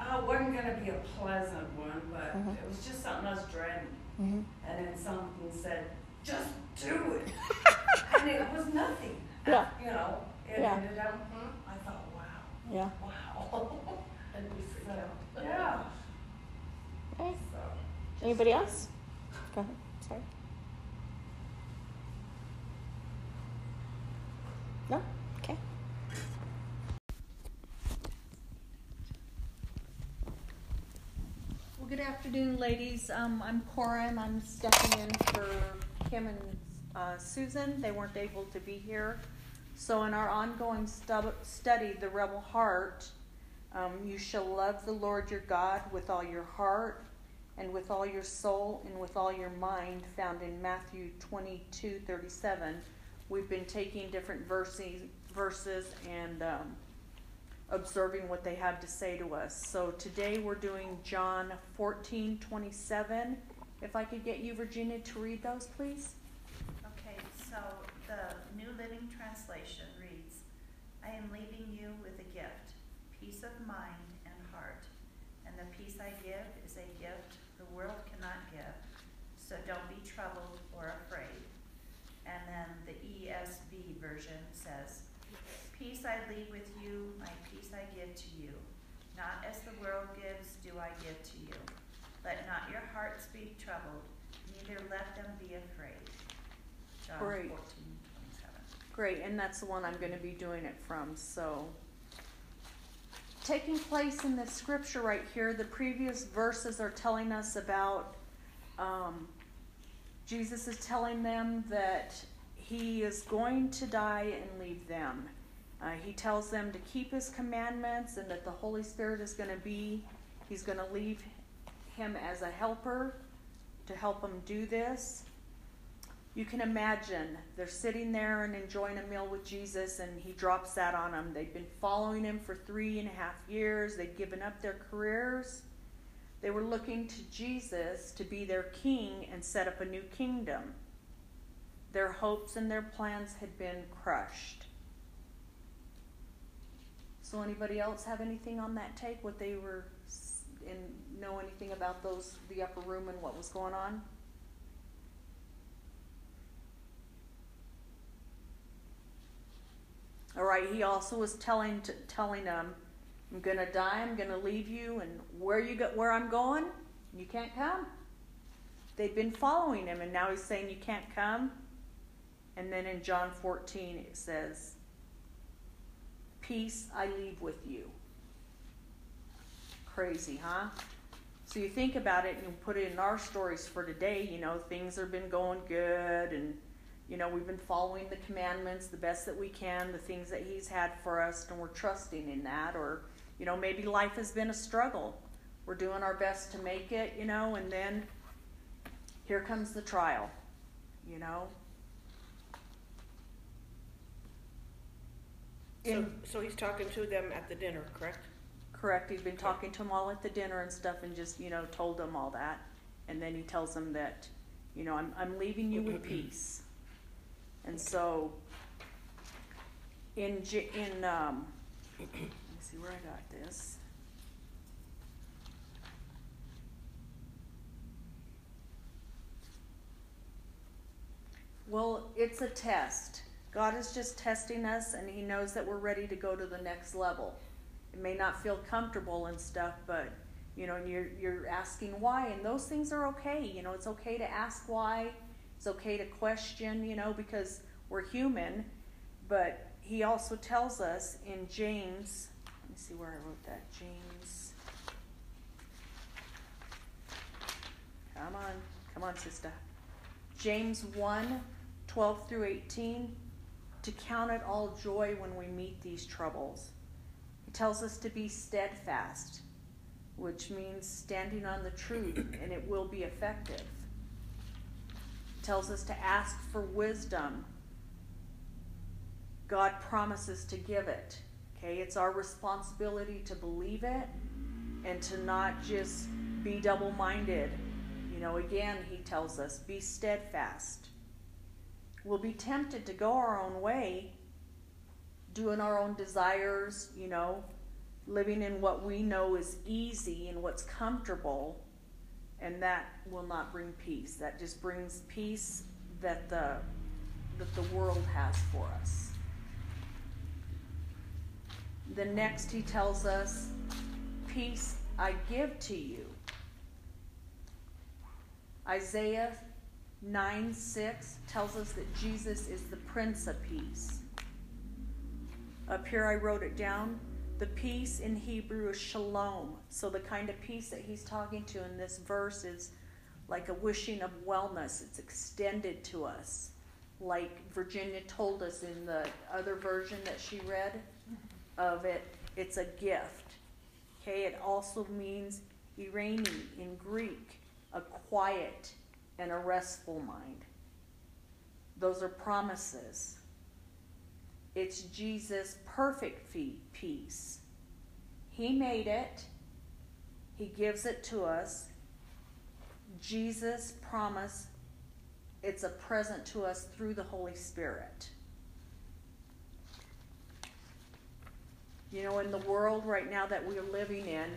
uh, it wasn't gonna be a pleasant one, but Mhm. it was just something I was dreading. Mm-hmm. And then something said, just do it. (laughs) And it was nothing. Yeah. You know, it Yeah. ended up, I thought, wow, Yeah. wow. (laughs) And we freaked out. Yeah. Okay. So, Anybody else? Go ahead. Sorry. No? Okay. Well, good afternoon, ladies. Um, I'm Cora, and I'm stepping in for Kim and uh, Susan. They weren't able to be here. So, in our ongoing stu- study, The Rebel Heart, um, you shall love the Lord your God with all your heart, and with all your soul, and with all your mind, found in Matthew 22 37. We've been taking different verses, verses and um, observing what they have to say to us. So today we're doing John 14 27. If I could get you, Virginia, to read those, please. So the New Living Translation reads, I am leaving you with a gift, peace of mind and heart. And the peace I give is a gift the world cannot give, so don't be troubled or afraid. And then the ESV version says, Peace I leave with you, my peace I give to you. Not as the world gives, do I give to you. Let not your hearts be troubled, neither let them be afraid. John Great. Great, and that's the one I'm going to be doing it from. So, taking place in this scripture right here, the previous verses are telling us about um, Jesus is telling them that he is going to die and leave them. Uh, he tells them to keep his commandments and that the Holy Spirit is going to be, he's going to leave him as a helper to help them do this. You can imagine they're sitting there and enjoying a meal with Jesus, and he drops that on them. They've been following him for three and a half years, they've given up their careers. They were looking to Jesus to be their king and set up a new kingdom. Their hopes and their plans had been crushed. So, anybody else have anything on that take? What they were and know anything about those the upper room and what was going on? All right. He also was telling to, telling them, "I'm gonna die. I'm gonna leave you, and where you go, where I'm going, you can't come." They've been following him, and now he's saying, "You can't come." And then in John 14 it says, "Peace I leave with you." Crazy, huh? So you think about it and you put it in our stories for today. You know, things have been going good and you know, we've been following the commandments the best that we can, the things that He's had for us, and we're trusting in that. Or, you know, maybe life has been a struggle. We're doing our best to make it, you know, and then here comes the trial, you know. So, so he's talking to them at the dinner, correct? Correct. He's been talking to them all at the dinner and stuff and just, you know, told them all that. And then he tells them that, you know, I'm, I'm leaving you with (clears throat) peace. And so, in, in, um, let me see where I got this. Well, it's a test. God is just testing us, and He knows that we're ready to go to the next level. It may not feel comfortable and stuff, but you know, you're you're asking why, and those things are okay. You know, it's okay to ask why. It's okay to question. You know, because we're human. But He also tells us in James. Let me see where I wrote that. James. Come on, come on, sister. James 1 12 through 18 to count it all joy when we meet these troubles. He tells us to be steadfast, which means standing on the truth, and it will be effective. Tells us to ask for wisdom. God promises to give it. Okay, it's our responsibility to believe it and to not just be double minded. You know, again, he tells us be steadfast we'll be tempted to go our own way, doing our own desires, you know, living in what we know is easy and what's comfortable, and that will not bring peace. That just brings peace that the that the world has for us. The next he tells us, peace I give to you. Isaiah 9 6 tells us that Jesus is the Prince of Peace. Up here I wrote it down. The peace in Hebrew is shalom. So the kind of peace that he's talking to in this verse is like a wishing of wellness. It's extended to us. Like Virginia told us in the other version that she read of it, it's a gift. Okay, it also means eirene in Greek, a quiet, and a restful mind. Those are promises. It's Jesus' perfect peace. He made it, He gives it to us. Jesus' promise, it's a present to us through the Holy Spirit. You know, in the world right now that we're living in,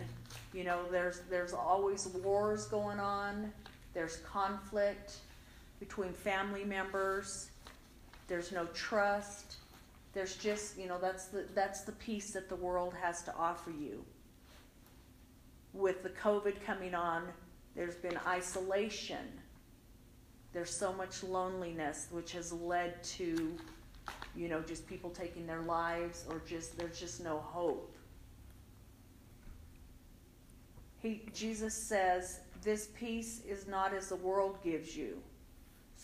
you know, there's there's always wars going on there's conflict between family members. There's no trust. There's just, you know, that's the, that's the peace that the world has to offer you. With the COVID coming on, there's been isolation. There's so much loneliness, which has led to you know, just people taking their lives or just there's just no hope. He Jesus says, "This peace is not as the world gives you."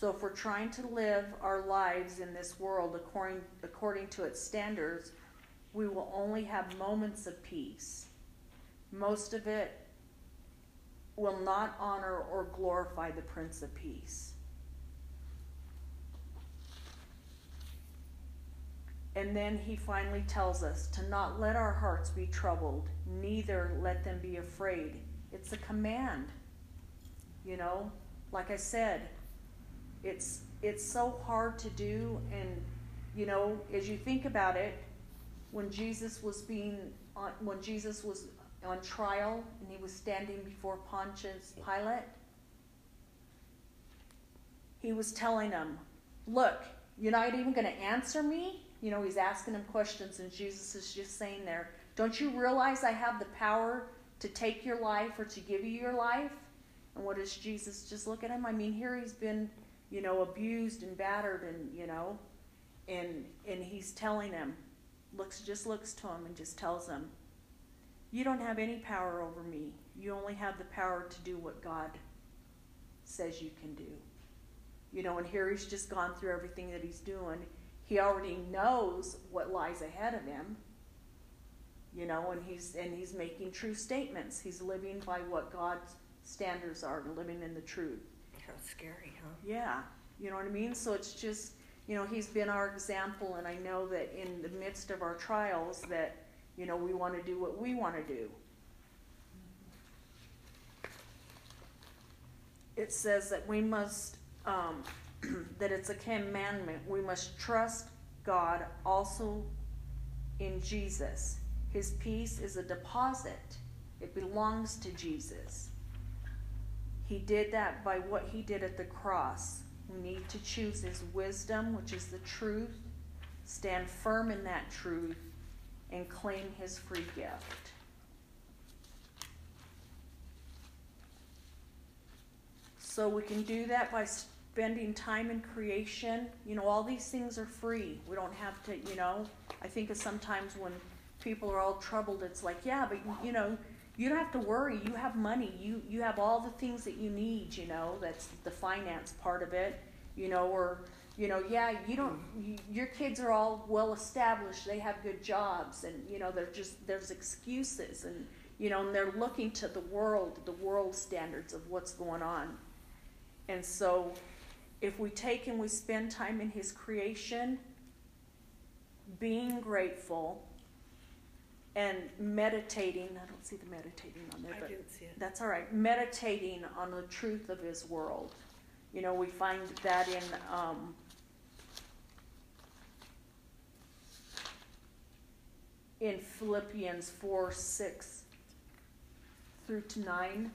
So if we're trying to live our lives in this world according according to its standards, we will only have moments of peace. Most of it will not honor or glorify the Prince of Peace. And then he finally tells us to not let our hearts be troubled, neither let them be afraid. It's a command. You know, like I said, it's it's so hard to do and you know, as you think about it, when Jesus was being on, when Jesus was on trial and he was standing before Pontius Pilate, he was telling him, "Look, you're not even going to answer me." You know, he's asking him questions, and Jesus is just saying there, Don't you realize I have the power to take your life or to give you your life? And what does Jesus just look at him? I mean, here he's been, you know, abused and battered and, you know, and and he's telling him, looks just looks to him and just tells him, You don't have any power over me. You only have the power to do what God says you can do. You know, and here he's just gone through everything that he's doing he already knows what lies ahead of him you know and he's and he's making true statements he's living by what god's standards are living in the truth scary huh yeah you know what i mean so it's just you know he's been our example and i know that in the midst of our trials that you know we want to do what we want to do it says that we must um, (clears throat) that it's a commandment. We must trust God also in Jesus. His peace is a deposit, it belongs to Jesus. He did that by what he did at the cross. We need to choose his wisdom, which is the truth, stand firm in that truth, and claim his free gift. So we can do that by spending time in creation. You know, all these things are free. We don't have to, you know. I think of sometimes when people are all troubled, it's like, yeah, but you know, you don't have to worry. You have money. You you have all the things that you need. You know, that's the finance part of it. You know, or you know, yeah, you don't. You, your kids are all well established. They have good jobs, and you know, they're just there's excuses, and you know, and they're looking to the world, the world standards of what's going on. And so if we take and we spend time in His creation, being grateful, and meditating, I don't see the meditating on there, I but didn't see it. that's all right. Meditating on the truth of His world. You know, we find that in um, in Philippians 4 6 through to 9.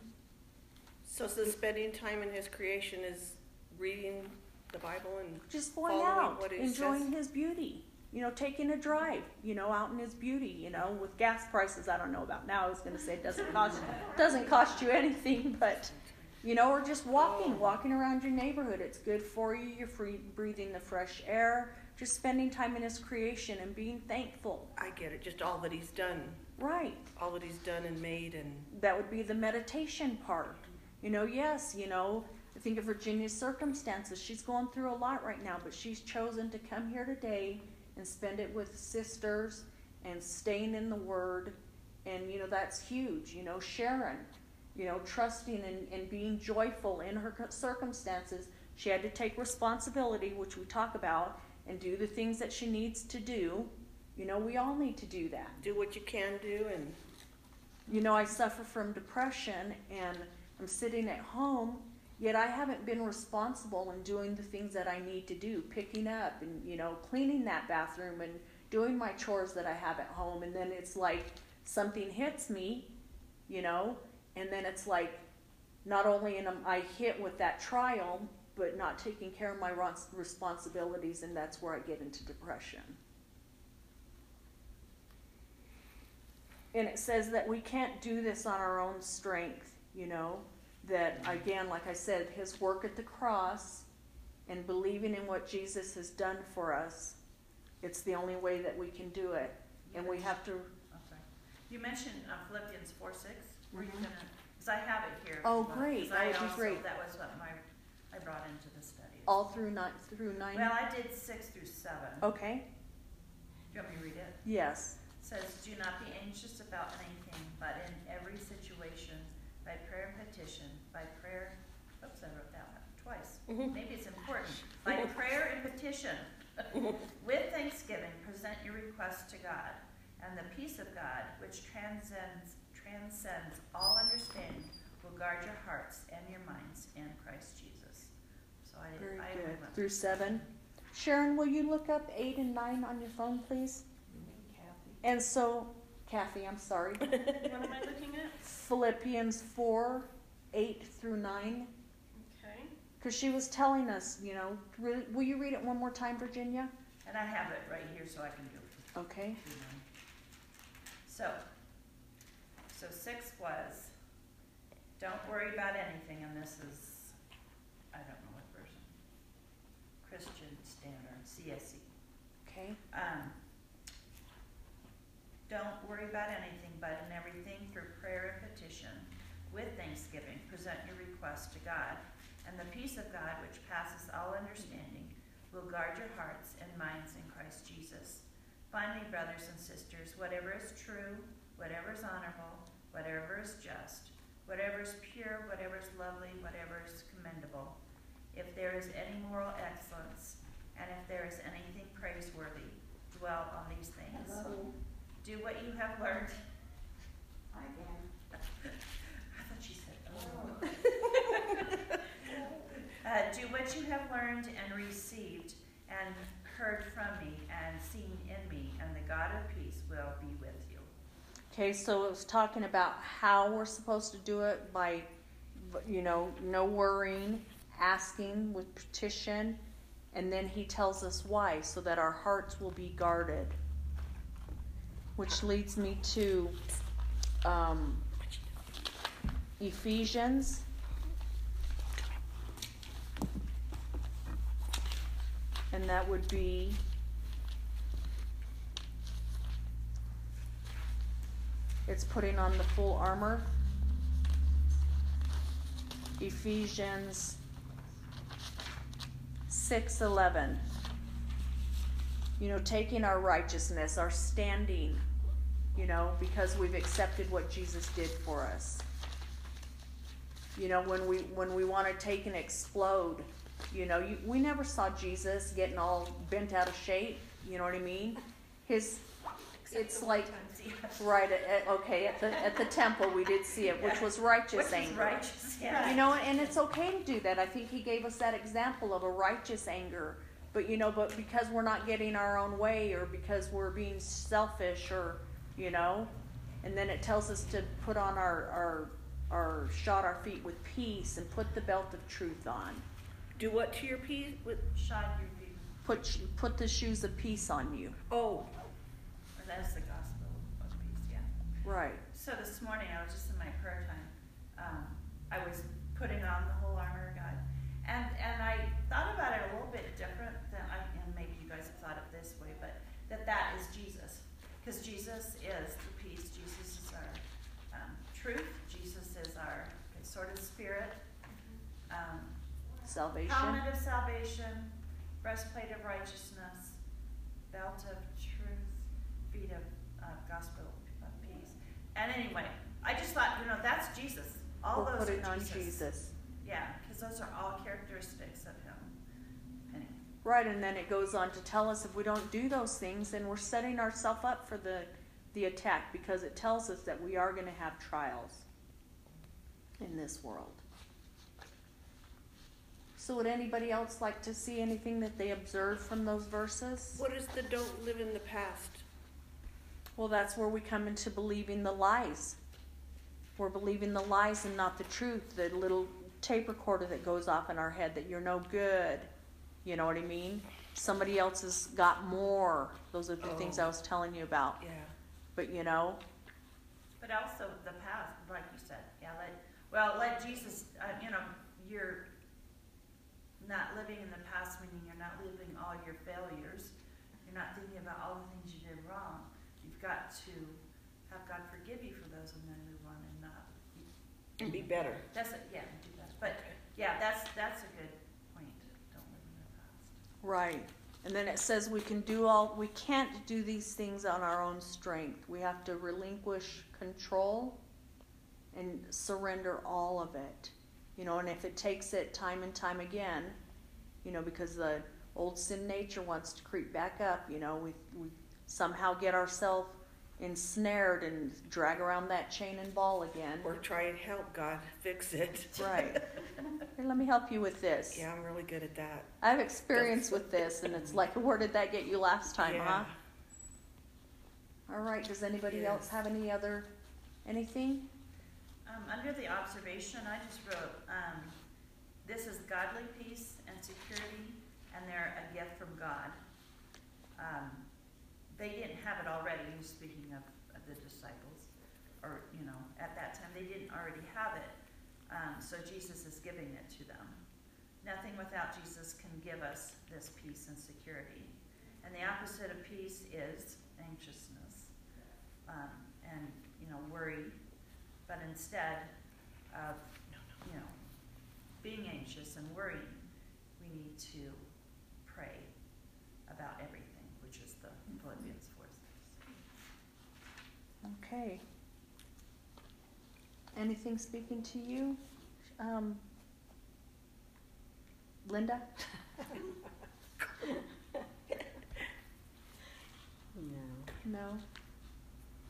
So, so spending time in His creation is reading the Bible and just going out, what enjoying says? his beauty. You know, taking a drive. You know, out in his beauty. You know, with gas prices, I don't know about now. I was going to say it doesn't cost doesn't cost you anything, (laughs) but you know, or just walking, walking around your neighborhood. It's good for you. You're free, breathing the fresh air. Just spending time in His creation and being thankful. I get it. Just all that He's done, Right. all that He's done and made, and That would be the meditation part. You know, yes, you know, I think of Virginia's circumstances. She's going through a lot right now, but she's chosen to come here today and spend it with sisters and staying in the Word. And, you know, that's huge. You know, Sharon, you know, trusting and, and being joyful in her circumstances. She had to take responsibility, which we talk about, and do the things that she needs to do. You know, we all need to do that. do what you can do, and You know, I suffer from depression and I'm sitting at home, yet I haven't been responsible in doing the things that I need to do, picking up and, you know, cleaning that bathroom and doing my chores that I have at home. And then it's like something hits me, you know, and then it's like not only am I hit with that trial, but not taking care of my responsibilities, and that's where I get into depression. and it says that we can't do this on our own strength, you know, that again, like I said, his work at the cross and believing in what Jesus has done for us It's the only way that we can do it, and we have to. Okay. You mentioned uh, Philippians four six. Were you Mhm. gonna? Because I have it here. Oh, great. That would be great. That was what my I brought into the study. All through nine through nine. Well, I did six through seven. okay. Do you want me to read it? Yes. It says, Do not be anxious about anything, but in every situation, maybe it's important, by prayer and petition. With thanksgiving, present your requests to God, and the peace of God, which transcends, transcends all understanding, will guard your hearts and your minds in Christ Jesus. So I, Very I good. Through seven. Sharon, will you look up eight and nine on your phone, please? And so, Kathy, I'm sorry. what am I looking at? (laughs) Philippians 4 8 through 9. Because she was telling us, you know, really, will you read it one more time, Virginia? And I have it right here so I can do it. Okay. So, so six was, don't worry about anything, and this is, I don't know what version. Christian Standard, CSB. Okay. Um, don't worry about anything, but in everything through prayer and petition, with thanksgiving, present your requests to God, and the peace of God, which passes all understanding, will guard your hearts and minds in Christ Jesus. Finally, brothers and sisters, whatever is true, whatever is honorable, whatever is just, whatever is pure, whatever is lovely, whatever is commendable, if there is any moral excellence, and if there is anything praiseworthy, dwell on these things. Do what you have learned. I can. I thought she said, oh. Do what you have learned and received and heard from me and seen in me, and the God of peace will be with you. Okay, so it was talking about how we're supposed to do it by, you know, no worrying, asking with petition, and then he tells us why, so that our hearts will be guarded. Which leads me to um, Ephesians. And that would be It's putting on the full armor. Ephesians 6:11. You know, taking our righteousness, our standing, you know, because we've accepted what Jesus did for us. You know, when we when we want to take and explode, you know, you, we never saw Jesus getting all bent out of shape. You know what I mean? His it's like right at, okay at the at the temple we did see it, which was righteous Which anger. righteous, yeah. You know, and it's okay to do that. I think he gave us that example of a righteous anger. But you know, but because we're not getting our own way, or because we're being selfish, or you know, and then it tells us to put on our our our shod our feet with peace and put the belt of truth on. Do what to your peace? With, Shod your feet. Put sh- put the shoes of peace on you. oh, Or that's the gospel of peace, yeah. Right. So this morning, I was just in my prayer time. Um, I was putting on the whole armor of God, and and I thought about it a little bit different than I, and maybe you guys have thought it this way, but that that is Jesus, because Jesus is the peace. Jesus is our um, truth. Jesus is our sword of spirit. Um, Salvation. Helmet of salvation, breastplate of righteousness, belt of truth, feet of uh, gospel of peace. And anyway, I just thought, you know, that's Jesus. All We're those putting are on Jesus. Jesus. Yeah, because those are all characteristics of Him. Anyway, Right, and then it goes on to tell us if we don't do those things, then we're setting ourselves up for the the attack because it tells us that we are going to have trials in this world. So, would anybody else like to see anything that they observed from those verses? what is the don't live in the past? Well, that's where we come into believing the lies. We're believing the lies and not the truth. The little tape recorder that goes off in our head that you're no good. You know what I mean? Somebody else has got more. Those are the things I was telling you about. Yeah. But you know, but also the past, like you said, yeah. Let well, let Jesus. Uh, you know, you're not living in the past, meaning you're not living all your failures. You're not thinking about all the things you did wrong. You've got to have God forgive you for those and then move on and not. And be better. That's it, yeah, do that. But yeah, that's that's a good point. Don't live in the past. Right. And then it says we can do all, we can't do these things on our own strength. We have to relinquish control and surrender all of it. You know, and if it takes it time and time again, you know, because the old sin nature wants to creep back up, you know, we, we somehow get ourselves ensnared and drag around that chain and ball again. Or try and help God (laughs) fix it. Right. (laughs) Here, let me help you with this. Yeah, I'm really good at that. I have experience with this, and it's like, where did that get you last time, huh? All right. Does anybody else have any other anything? Um, under the observation, I just wrote, um, this is godly peace and security, and they're a gift from God. Um, they didn't have it already, speaking of, of the disciples, or, you know, at that time, they didn't already have it. Um, so Jesus is giving it to them. Nothing without Jesus can give us this peace and security. And the opposite of peace is anxiousness um, and, you know, worry. But instead of, you know, being anxious and worrying, we need to pray about everything, which is the Philippians 4 6. Okay. Anything speaking to you, um, Linda? (laughs) No. No.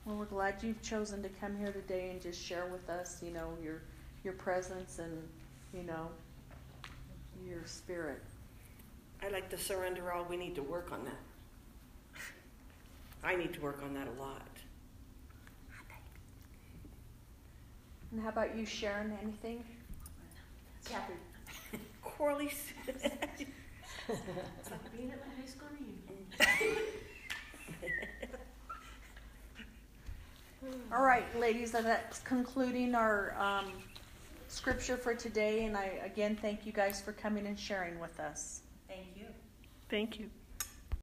Well, we're glad you've chosen to come here today and just share with us, you know, your your presence and, you know, your spirit. I like to surrender all. We need to work on that. I need to work on that a lot. And how about you, Sharon? Anything? Catherine. (laughs) Corley. It's like being at my high school reunion. (laughs) All right, ladies, and that's concluding our um, scripture for today. And I again thank you guys for coming and sharing with us. Thank you. Thank you.